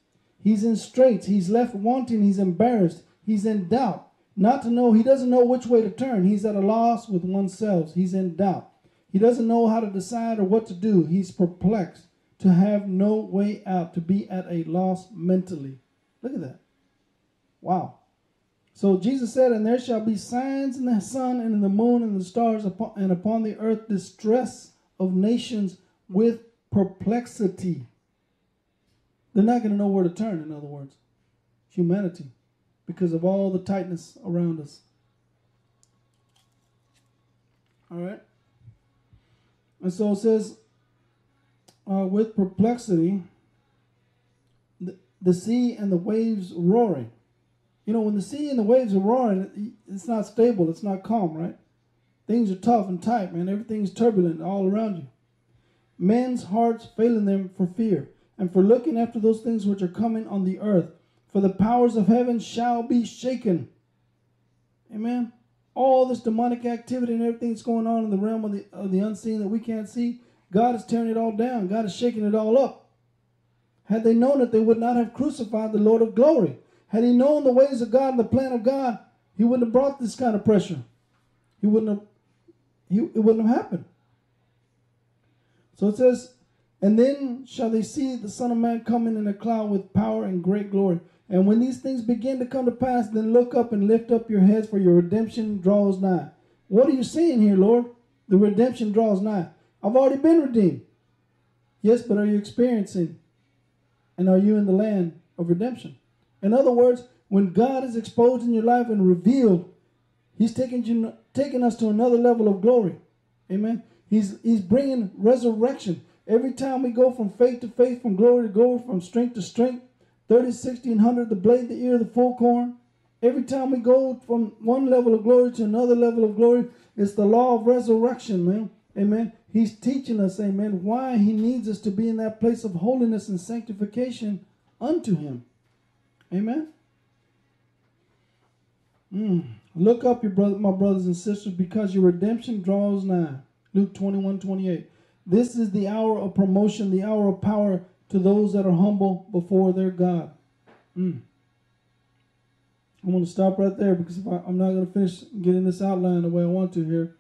[SPEAKER 2] He's in straits. He's left wanting. He's embarrassed. He's in doubt. Not to know. He doesn't know which way to turn. He's at a loss with oneself. He's in doubt. He doesn't know how to decide or what to do. He's perplexed to have no way out, to be at a loss mentally. Look at that. Wow. So Jesus said, And there shall be signs in the sun and in the moon and the stars, upon, and upon the earth distress of nations with perplexity. They're not going to know where to turn, in other words. Humanity, because of all the tightness around us. All right. And so it says, uh, with perplexity, the, the sea and the waves roaring. You know, when the sea and the waves are roaring, it's not stable, it's not calm, right? Things are tough and tight, man. Everything's turbulent all around you. Men's hearts failing them for fear, and for looking after those things which are coming on the earth. For the powers of heaven shall be shaken. Amen. All this demonic activity and everything that's going on in the realm of the, of the unseen that we can't see, God is tearing it all down. God is shaking it all up. Had they known it, they would not have crucified the Lord of glory. Had he known the ways of God and the plan of God, he wouldn't have brought this kind of pressure. He wouldn't have, he, it wouldn't have happened. So it says, And then shall they see the Son of Man coming in a cloud with power and great glory. And when these things begin to come to pass, then look up and lift up your heads, for your redemption draws nigh. What are you seeing here, Lord? The redemption draws nigh. I've already been redeemed. Yes, but are you experiencing and are you in the land of redemption? In other words, when God is exposed in your life and revealed, He's taking you, taking us to another level of glory. Amen. He's He's bringing resurrection. Every time we go from faith to faith, from glory to glory, from strength to strength, 30, 60, and 100, the blade, the ear, the full corn. Every time we go from one level of glory to another level of glory, it's the law of resurrection, man. Amen. He's teaching us, amen, why he needs us to be in that place of holiness and sanctification unto him. Amen. Mm. Look up, your brother, my brothers and sisters, because your redemption draws nigh. Luke 21, 28. This is the hour of promotion, the hour of power to those that are humble before their God. Mm. I'm going to stop right there because I, I'm not going to finish getting this outline the way I want to here.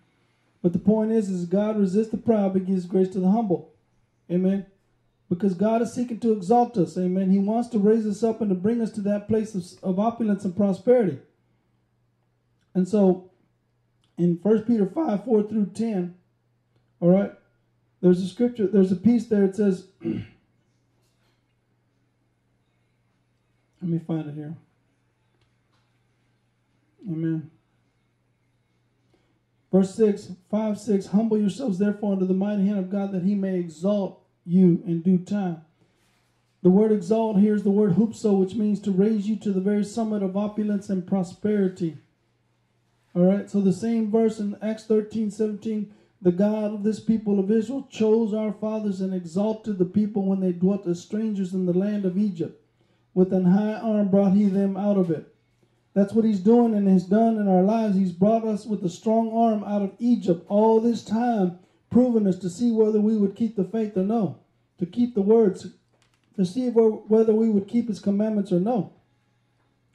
[SPEAKER 2] But the point is, is God resists the proud but gives grace to the humble. Amen. Because God is seeking to exalt us. Amen. He wants to raise us up and to bring us to that place of, of opulence and prosperity. And so in 1 Peter 5, 4 through 10, all right, there's a scripture, there's a piece there. It says, let me find it here. Amen. Verse 6, 5, 6, Humble yourselves therefore under the mighty hand of God that he may exalt you in due time. The word exalt here is the word hupso, which means to raise you to the very summit of opulence and prosperity. All right, so the same verse in Acts 13, 17, the God of this people of Israel chose our fathers and exalted the people when they dwelt as strangers in the land of Egypt. With an high arm brought he them out of it. That's what he's doing and has done in our lives. He's brought us with a strong arm out of Egypt all this time, proving us to see whether we would keep the faith or no, to keep the words, to see whether we would keep his commandments or no.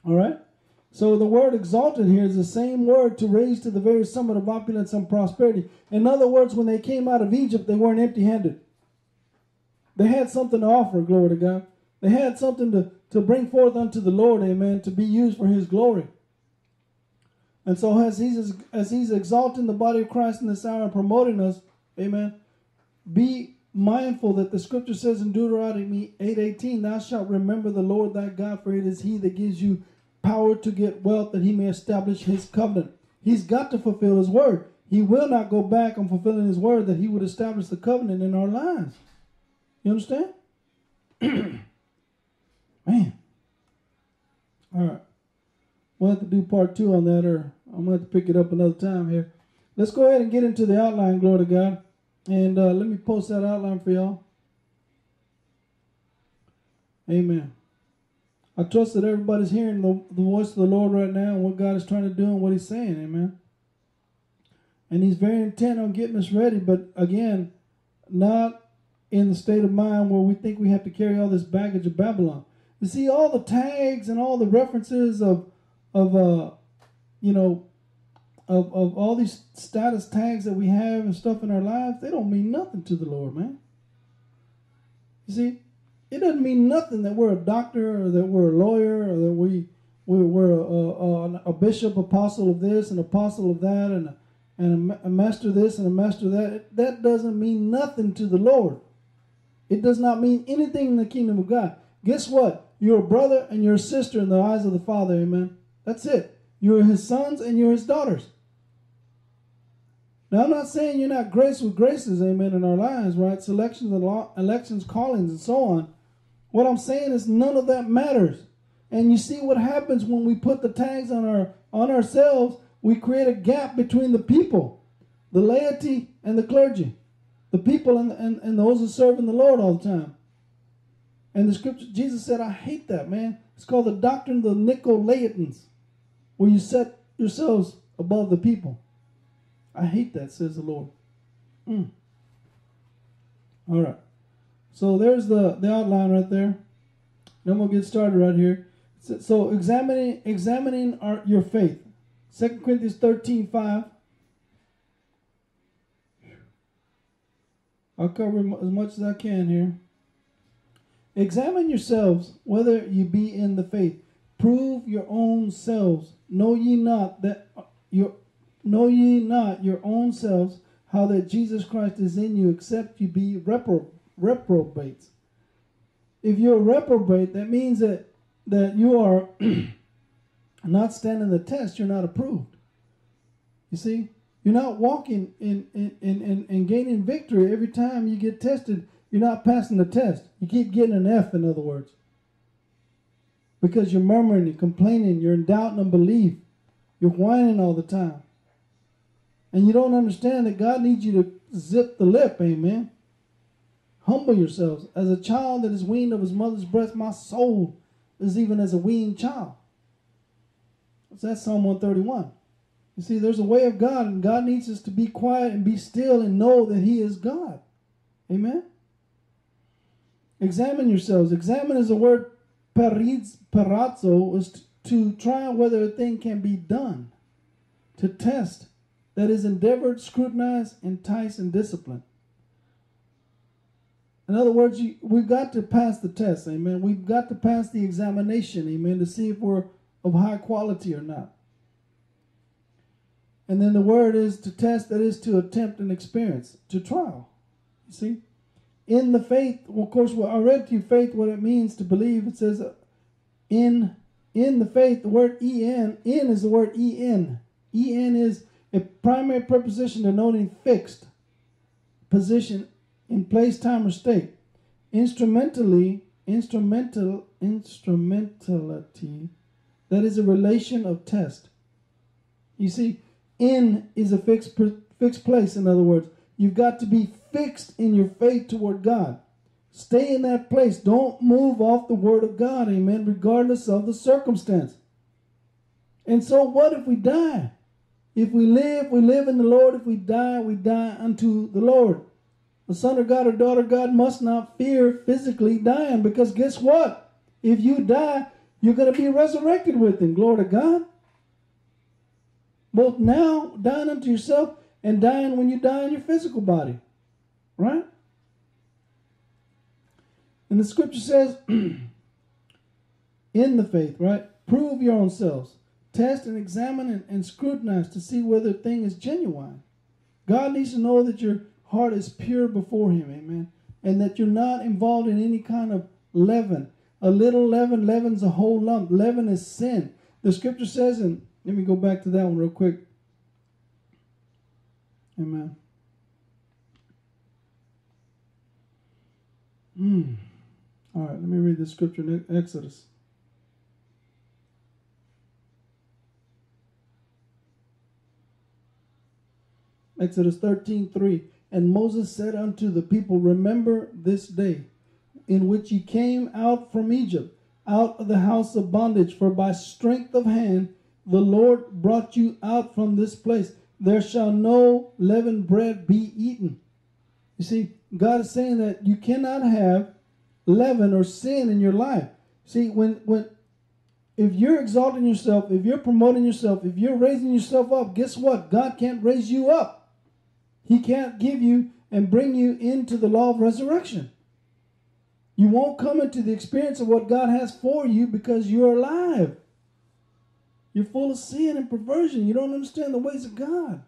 [SPEAKER 2] All right? So the word exalted here is the same word to raise to the very summit of opulence and prosperity. In other words, when they came out of Egypt, they weren't empty handed. They had something to offer, glory to God. They had something to, to bring forth unto the Lord, amen, to be used for his glory. And so as he's as he's exalting the body of Christ in this hour and promoting us, amen, be mindful that the scripture says in Deuteronomy 8:18, Thou shalt remember the Lord thy God, for it is he that gives you power to get wealth that he may establish his covenant. He's got to fulfill his word. He will not go back on fulfilling his word that he would establish the covenant in our lives. You understand? Man. All right. We'll have to do part two on that, or I'm going to have to pick it up another time here. Let's go ahead and get into the outline, glory to God. And uh, let me post that outline for y'all. Amen. I trust that everybody's hearing the, the voice of the Lord right now and what God is trying to do and what He's saying. Amen. And He's very intent on getting us ready, but again, not in the state of mind where we think we have to carry all this baggage of Babylon. You see, all the tags and all the references of, of uh, you know, of, of all these status tags that we have and stuff in our lives, they don't mean nothing to the Lord, man. You see, it doesn't mean nothing that we're a doctor or that we're a lawyer or that we, we we're a, a, a bishop, apostle of this and apostle of that and a, and a master this and a master that. That doesn't mean nothing to the Lord. It does not mean anything in the kingdom of God. Guess what? You're a brother and you're a sister in the eyes of the Father. Amen. That's it. You're his sons and you're his daughters. Now, I'm not saying you're not graced with graces, amen, in our lives, right? Selections and law, elections, callings, and so on. What I'm saying is none of that matters. And you see what happens when we put the tags on our on ourselves, we create a gap between the people, the laity and the clergy, the people and, and, and those who serve in the Lord all the time. And the scripture, Jesus said, I hate that, man. It's called the doctrine of the Nicolaitans, where you set yourselves above the people. I hate that, says the Lord. Mm. All right. So there's the, the outline right there. Then we'll get started right here. So, so examining examining our, your faith. 2 Corinthians 13, 5. I'll cover as much as I can here. Examine yourselves whether you be in the faith. Prove your own selves. Know ye not that uh, your know ye not your own selves how that Jesus Christ is in you, except you be repro- reprobates. If you're a reprobate, that means that that you are not standing the test. You're not approved. You see, you're not walking in in, in, in, in gaining victory every time you get tested. You're not passing the test. You keep getting an F, in other words. Because you're murmuring, you're complaining, you're in doubt and unbelief. You're whining all the time. And you don't understand that God needs you to zip the lip, amen. Humble yourselves. As a child that is weaned of his mother's breast, my soul is even as a weaned child. That's Psalm 131. You see, there's a way of God, and God needs us to be quiet and be still and know that He is God. Amen. Examine yourselves. Examine is the word periz, perazzo, is t- to try whether a thing can be done. To test. That is endeavored, scrutinize, entice, and discipline. In other words, you, we've got to pass the test, amen. We've got to pass the examination, amen, to see if we're of high quality or not. And then the word is to test, that is to attempt and experience, to trial. You see? In the faith, well, of course, well, I read to you faith, what it means to believe. It says, in in the faith, the word en, in is the word en. En is a primary preposition denoting fixed position in place, time, or state. Instrumentally, instrumental, instrumentality, that is a relation of test. You see, in is a fixed fixed place. In other words, you've got to be fixed in your faith toward God. Stay in that place. Don't move off the word of God, amen, regardless of the circumstance. And so, what if we die? If we live, we live in the Lord. If we die, we die unto the Lord. The son of God or daughter of God must not fear physically dying because guess what? If you die, you're going to be resurrected with him. Glory to God. Both now, dying unto yourself, and dying when you die in your physical body. Right? And the scripture says, in the faith, right? Prove your own selves. Test and examine and, and scrutinize to see whether a thing is genuine. God needs to know that your heart is pure before Him, amen. And that you're not involved in any kind of leaven. A little leaven leavens a whole lump. Leaven is sin. The scripture says, and let me go back to that one real quick. Amen. Hmm. All right, let me read the scripture in Exodus. Exodus 13 3. And Moses said unto the people, Remember this day in which ye came out from Egypt, out of the house of bondage, for by strength of hand the Lord brought you out from this place. There shall no leavened bread be eaten. You see, God is saying that you cannot have leaven or sin in your life. See, when when if you're exalting yourself, if you're promoting yourself, if you're raising yourself up, guess what? God can't raise you up. He can't give you and bring you into the law of resurrection. You won't come into the experience of what God has for you because you're alive. You're full of sin and perversion. You don't understand the ways of God.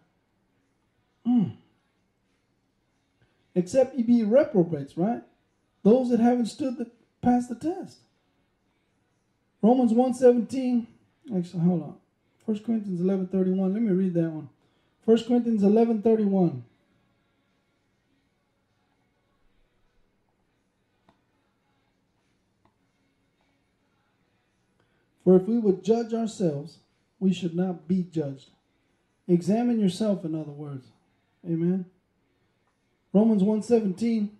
[SPEAKER 2] Mm. Except you be reprobates, right? Those that haven't stood the, past the test. Romans 1.17. Actually, hold on. 1 Corinthians 11.31. Let me read that one. 1 Corinthians 11.31. For if we would judge ourselves, we should not be judged. Examine yourself, in other words. Amen. Romans 1:17.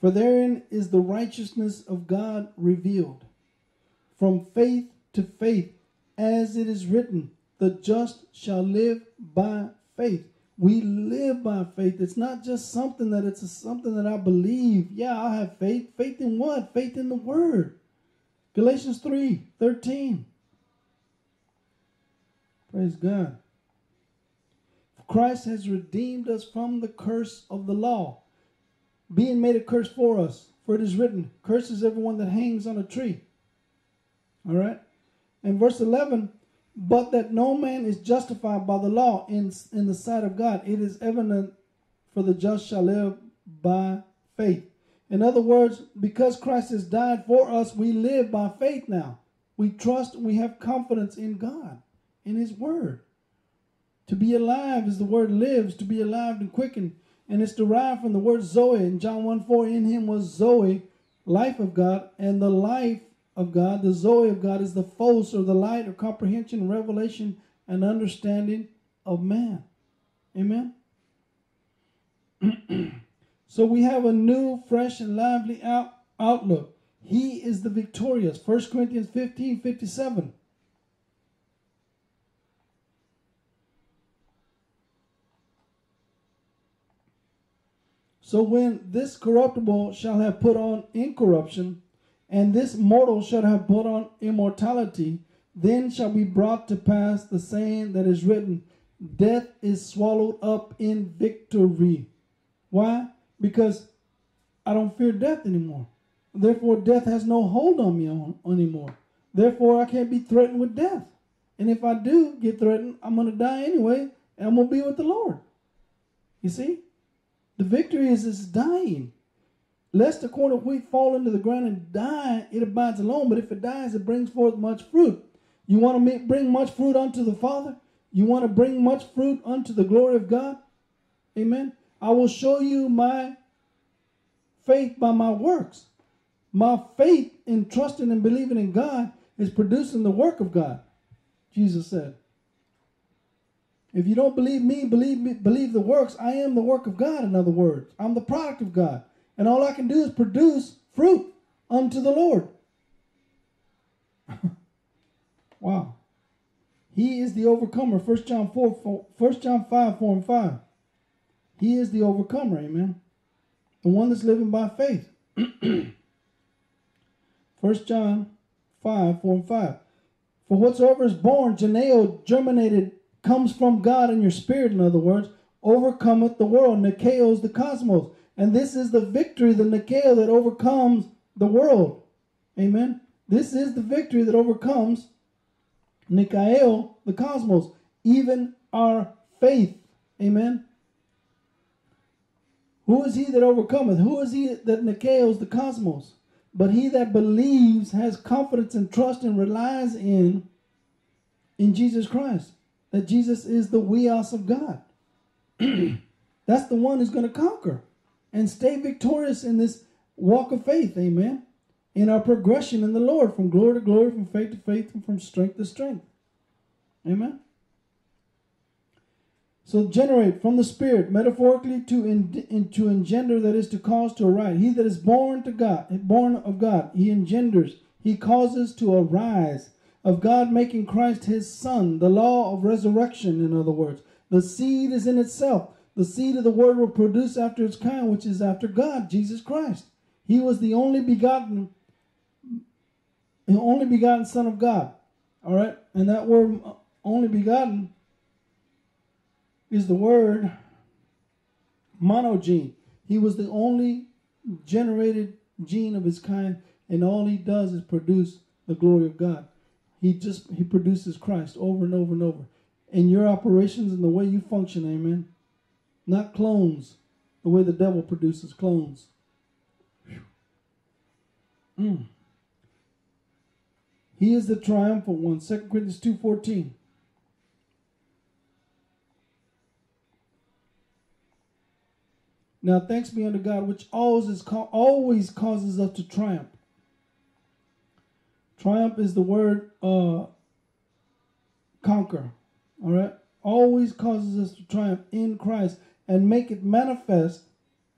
[SPEAKER 2] For therein is the righteousness of God revealed, from faith to faith, as it is written, the just shall live by faith. We live by faith. It's not just something that it's something that I believe. Yeah, I have faith. Faith in what? Faith in the word. Galatians 3 13. Praise God. Christ has redeemed us from the curse of the law, being made a curse for us. For it is written, Curses everyone that hangs on a tree. All right. And verse 11, but that no man is justified by the law in, in the sight of God. It is evident for the just shall live by faith. In other words, because Christ has died for us, we live by faith now. We trust, we have confidence in God, in His Word. To be alive is the word lives, to be alive and quickened. And it's derived from the word Zoe. In John 1 4, in him was Zoe, life of God, and the life of God, the Zoe of God, is the force or the light or comprehension, revelation, and understanding of man. Amen. so we have a new, fresh, and lively out, outlook. He is the victorious. 1 Corinthians 15 57. So when this corruptible shall have put on incorruption, and this mortal shall have put on immortality, then shall be brought to pass the saying that is written, Death is swallowed up in victory. Why? Because I don't fear death anymore. Therefore, death has no hold on me on, anymore. Therefore, I can't be threatened with death. And if I do get threatened, I'm going to die anyway, and I'm going to be with the Lord. You see? The victory is is dying. Lest the corn of wheat fall into the ground and die, it abides alone. But if it dies, it brings forth much fruit. You want to make, bring much fruit unto the Father? You want to bring much fruit unto the glory of God? Amen. I will show you my faith by my works. My faith in trusting and believing in God is producing the work of God. Jesus said. If you don't believe me, believe me, believe the works. I am the work of God, in other words. I'm the product of God. And all I can do is produce fruit unto the Lord. wow. He is the overcomer. 1 John 4, 4 1 John 5, 4 and 5. He is the overcomer, amen. The one that's living by faith. 1 John 5, 4 and 5. For whatsoever is born, germinated, comes from God in your spirit, in other words, overcometh the world. Nikeos the cosmos. And this is the victory, the Nikeo that overcomes the world. Amen. This is the victory that overcomes Nikael, the cosmos, even our faith. Amen. Who is he that overcometh? Who is he that Nikaels the cosmos? But he that believes, has confidence and trust and relies in in Jesus Christ. That Jesus is the huios of God. That's the one who's going to conquer and stay victorious in this walk of faith. Amen. In our progression in the Lord from glory to glory, from faith to faith, and from strength to strength. Amen. So generate from the Spirit, metaphorically to in, in, to engender, that is to cause to arise. He that is born to God, born of God, he engenders, he causes to arise of God making Christ his son, the law of resurrection, in other words. The seed is in itself. The seed of the word will produce after its kind, which is after God, Jesus Christ. He was the only begotten, the only begotten Son of God. All right, and that word uh, only begotten is the word monogene. He was the only generated gene of his kind, and all he does is produce the glory of God. He just he produces Christ over and over and over. In your operations and the way you function, amen. Not clones, the way the devil produces clones. Mm. He is the triumphant one. 2 Corinthians 2.14. Now thanks be unto God, which always always causes us to triumph. Triumph is the word uh, conquer. All right, always causes us to triumph in Christ and make it manifest.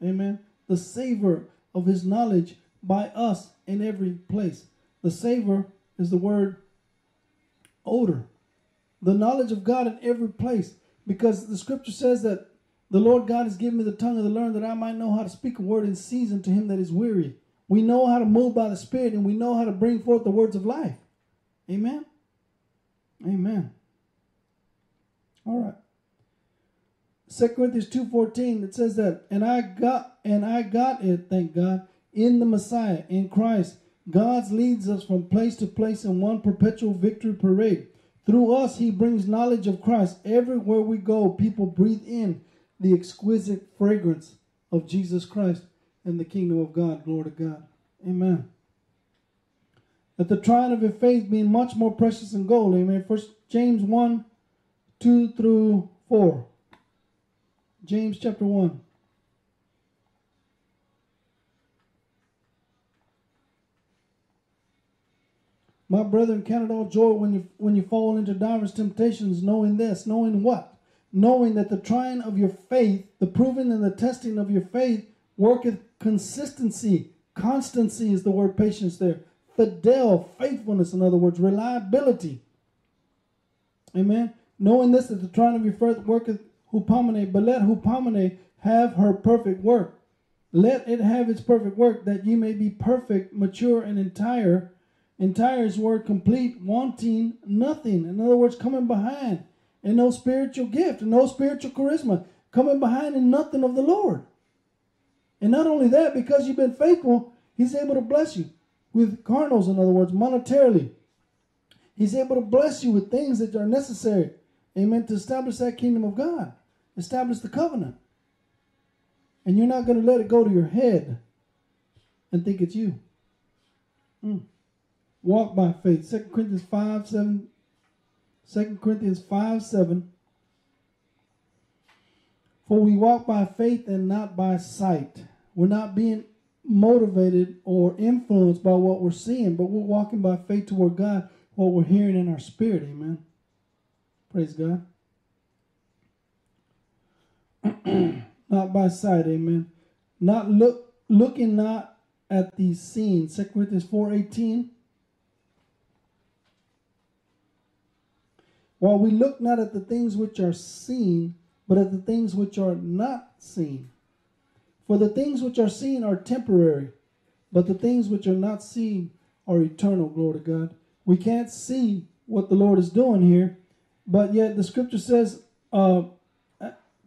[SPEAKER 2] Amen. The savor of His knowledge by us in every place. The savor is the word odor. The knowledge of God in every place, because the Scripture says that the Lord God has given me the tongue of the learned that I might know how to speak a word in season to him that is weary. We know how to move by the Spirit and we know how to bring forth the words of life. Amen. Amen. All right. 2 Corinthians 2.14, it says that, and I got and I got it, thank God, in the Messiah, in Christ. God leads us from place to place in one perpetual victory parade. Through us, he brings knowledge of Christ. Everywhere we go, people breathe in the exquisite fragrance of Jesus Christ and the kingdom of God. Glory to God. Amen. That the trying of your faith being much more precious than gold. Amen. First James 1, 2 through 4. James chapter 1. My brethren, count it all joy when you when you fall into divers temptations, knowing this, knowing what? Knowing that the trying of your faith, the proving and the testing of your faith, worketh consistency. Constancy is the word patience there. Fidel, faithfulness, in other words, reliability. Amen. Knowing this, that the trying of your faith worketh hupomene, but let hupomene have her perfect work. Let it have its perfect work, that ye may be perfect, mature, and entire. Entire is word complete, wanting nothing. In other words, coming behind and no spiritual gift and no spiritual charisma, coming behind in nothing of the Lord. And not only that, because you've been faithful, He's able to bless you with carnals, in other words, monetarily. He's able to bless you with things that are necessary, amen, to establish that kingdom of God, establish the covenant. And you're not going to let it go to your head and think it's you. Mm. Walk by faith. 2 Corinthians 5 7. 2 Corinthians 5 7. For we walk by faith and not by sight. We're not being motivated or influenced by what we're seeing, but we're walking by faith toward God, what we're hearing in our spirit. Amen. Praise God. not by sight, amen. Not look looking not at the scenes. 2 Corinthians 4 18. While we look not at the things which are seen, but at the things which are not seen. For the things which are seen are temporary, but the things which are not seen are eternal. Glory to God. We can't see what the Lord is doing here, but yet the scripture says, uh,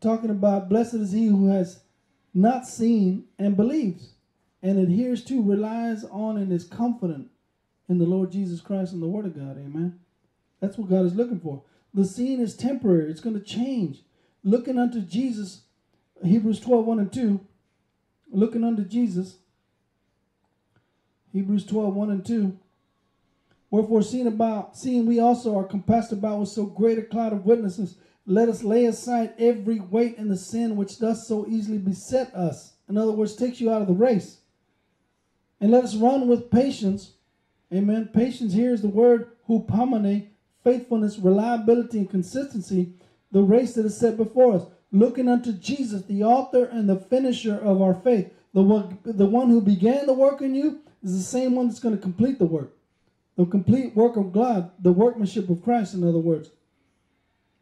[SPEAKER 2] talking about blessed is he who has not seen and believes and adheres to, relies on, and is confident in the Lord Jesus Christ and the Word of God. Amen. That's what God is looking for. The scene is temporary, it's going to change. Looking unto Jesus, Hebrews 12 1 and 2. Looking unto Jesus, Hebrews 12 1 and 2. Wherefore, seeing about, seeing we also are compassed about with so great a cloud of witnesses, let us lay aside every weight and the sin which does so easily beset us. In other words, takes you out of the race. And let us run with patience. Amen. Patience here is the word hupomene, faithfulness, reliability, and consistency, the race that is set before us. Looking unto Jesus, the author and the finisher of our faith. The one, the one who began the work in you is the same one that's going to complete the work. The complete work of God, the workmanship of Christ, in other words.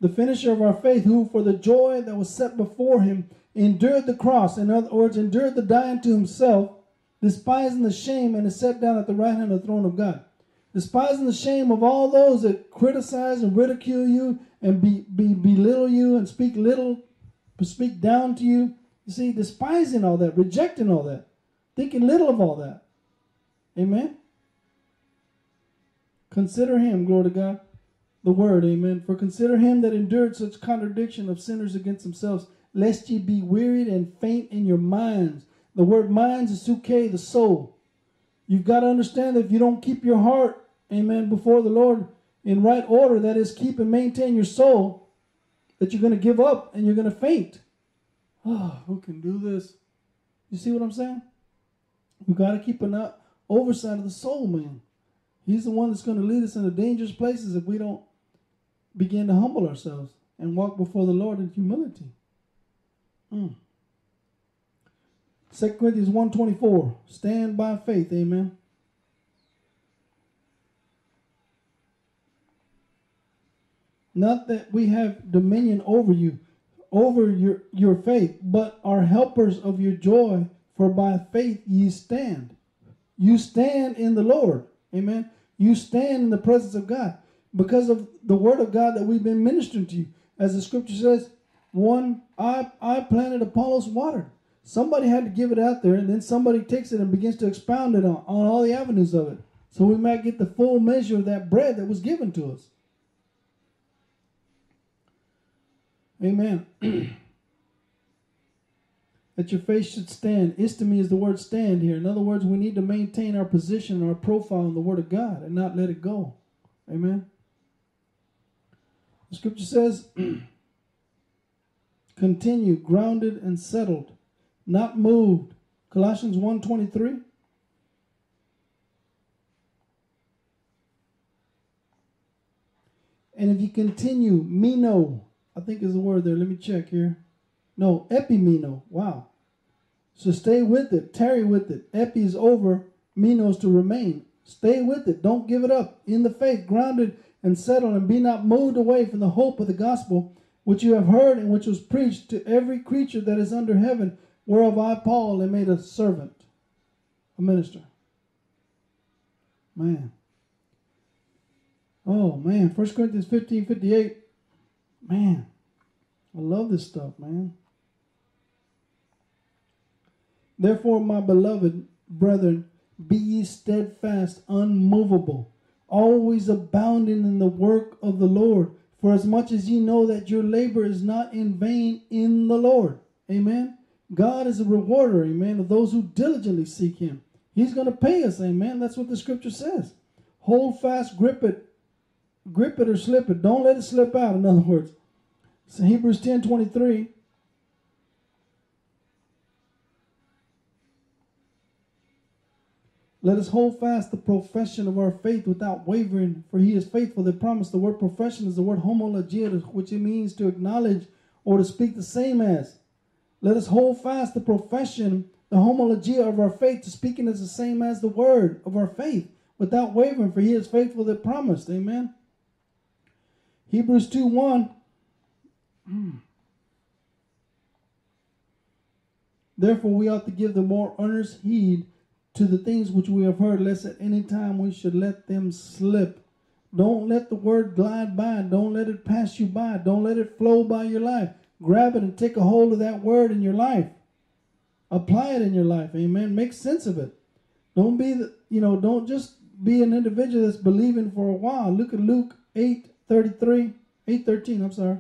[SPEAKER 2] The finisher of our faith, who for the joy that was set before him endured the cross, in other words, endured the dying to himself, despising the shame, and is set down at the right hand of the throne of God. Despising the shame of all those that criticize and ridicule you and be, be belittle you and speak little, speak down to you. You see, despising all that, rejecting all that, thinking little of all that. Amen. Consider him, glory to God, the word, amen. For consider him that endured such contradiction of sinners against themselves, lest ye be wearied and faint in your minds. The word minds is psuche, the soul. You've got to understand that if you don't keep your heart, amen, before the Lord in right order, that is, keep and maintain your soul, that you're going to give up and you're going to faint. Oh, who can do this? You see what I'm saying? We've got to keep an uh, oversight of the soul, man. He's the one that's going to lead us into dangerous places if we don't begin to humble ourselves and walk before the Lord in humility. Mm. 2 Corinthians 1.24, stand by faith, amen. Not that we have dominion over you, over your, your faith, but are helpers of your joy, for by faith ye stand. You stand in the Lord, amen. You stand in the presence of God because of the word of God that we've been ministering to you. As the scripture says, one, I, I planted, Apollos watered. Somebody had to give it out there, and then somebody takes it and begins to expound it on, on all the avenues of it. So we might get the full measure of that bread that was given to us. Amen. that your faith should stand. Istemi is the word stand here. In other words, we need to maintain our position, our profile in the Word of God and not let it go. Amen. The scripture says, continue grounded and settled, not moved. Colossians 1.23. And if you continue, meno, I think is the word there. Let me check here. No, epimeno. Wow. So stay with it. Tarry with it. Epi is over. Meno is to remain. Stay with it. Don't give it up. In the faith, grounded and settled, and be not moved away from the hope of the gospel, which you have heard and which was preached to every creature that is under heaven, whereof I, Paul, am made a servant, a minister. Man. Oh, man. 1 Corinthians 15 58. Man. I love this stuff, man. Therefore, my beloved brethren, be ye steadfast, unmovable, always abounding in the work of the Lord, for as much as ye know that your labor is not in vain in the Lord. Amen. God is a rewarder, amen, of those who diligently seek him. He's going to pay us, amen. That's what the scripture says. Hold fast, grip it, grip it or slip it. Don't let it slip out, in other words. So Hebrews 10 23. Let us hold fast the profession of our faith without wavering, for he is faithful that promised. The word profession is the word homologia, which it means to acknowledge or to speak the same as. Let us hold fast the profession, the homologia of our faith, to speaking as the same as the word of our faith, without wavering, for he is faithful that promised. Amen. Hebrews 2 1. Therefore, we ought to give the more earnest heed to the things which we have heard, lest at any time we should let them slip. Don't let the word glide by. Don't let it pass you by. Don't let it flow by your life. Grab it and take a hold of that word in your life. Apply it in your life. Amen. Make sense of it. Don't be the, you know, don't just be an individual that's believing for a while. Look at Luke 8 33, 8 13, I'm sorry.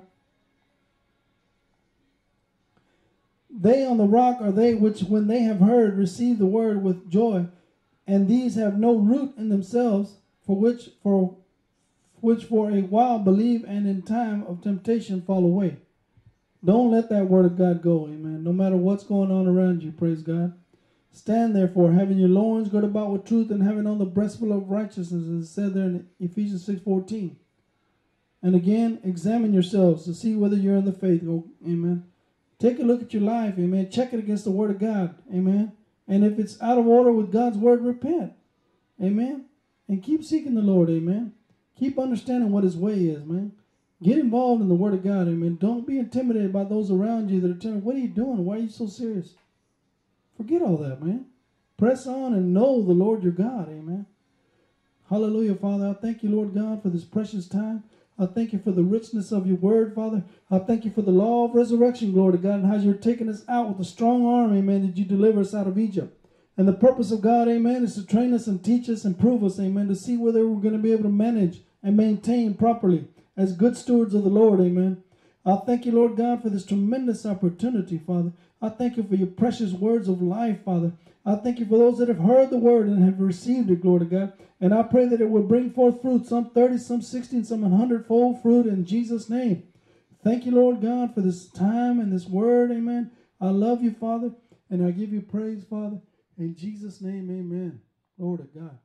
[SPEAKER 2] They on the rock are they which, when they have heard, receive the word with joy, and these have no root in themselves, for which for which for a while believe, and in time of temptation fall away. Don't let that word of God go, amen. No matter what's going on around you, praise God. Stand therefore, having your loins girded about with truth, and having on the breastplate of righteousness, as said there in Ephesians six fourteen. And again, examine yourselves to see whether you're in the faith. Oh, amen. Take a look at your life, amen. Check it against the word of God, amen. And if it's out of order with God's word, repent, amen. And keep seeking the Lord, amen. Keep understanding what his way is, man. Get involved in the word of God, amen. Don't be intimidated by those around you that are telling, what are you doing? Why are you so serious? Forget all that, man. Press on and know the Lord your God, amen. Hallelujah, Father. I thank you, Lord God, for this precious time.
[SPEAKER 3] I thank you for the richness of your word, Father. I thank you for the law of resurrection, glory to God, and how you're taking us out with a strong arm, amen, that you deliver us out of Egypt. And the purpose of God, amen, is to train us and teach us and prove us, amen, to see whether we're going to be able to manage and maintain properly as good stewards of the Lord, amen. I thank you, Lord God, for this tremendous opportunity, Father. I thank you for your precious words of life, Father. I thank you for those that have heard the word and have received it, glory to God. And I pray that it will bring forth fruit, some 30, some 60, and some 100 fold fruit in Jesus' name. Thank you, Lord God, for this time and this word. Amen. I love you, Father, and I give you praise, Father. In Jesus' name, amen. Glory to God.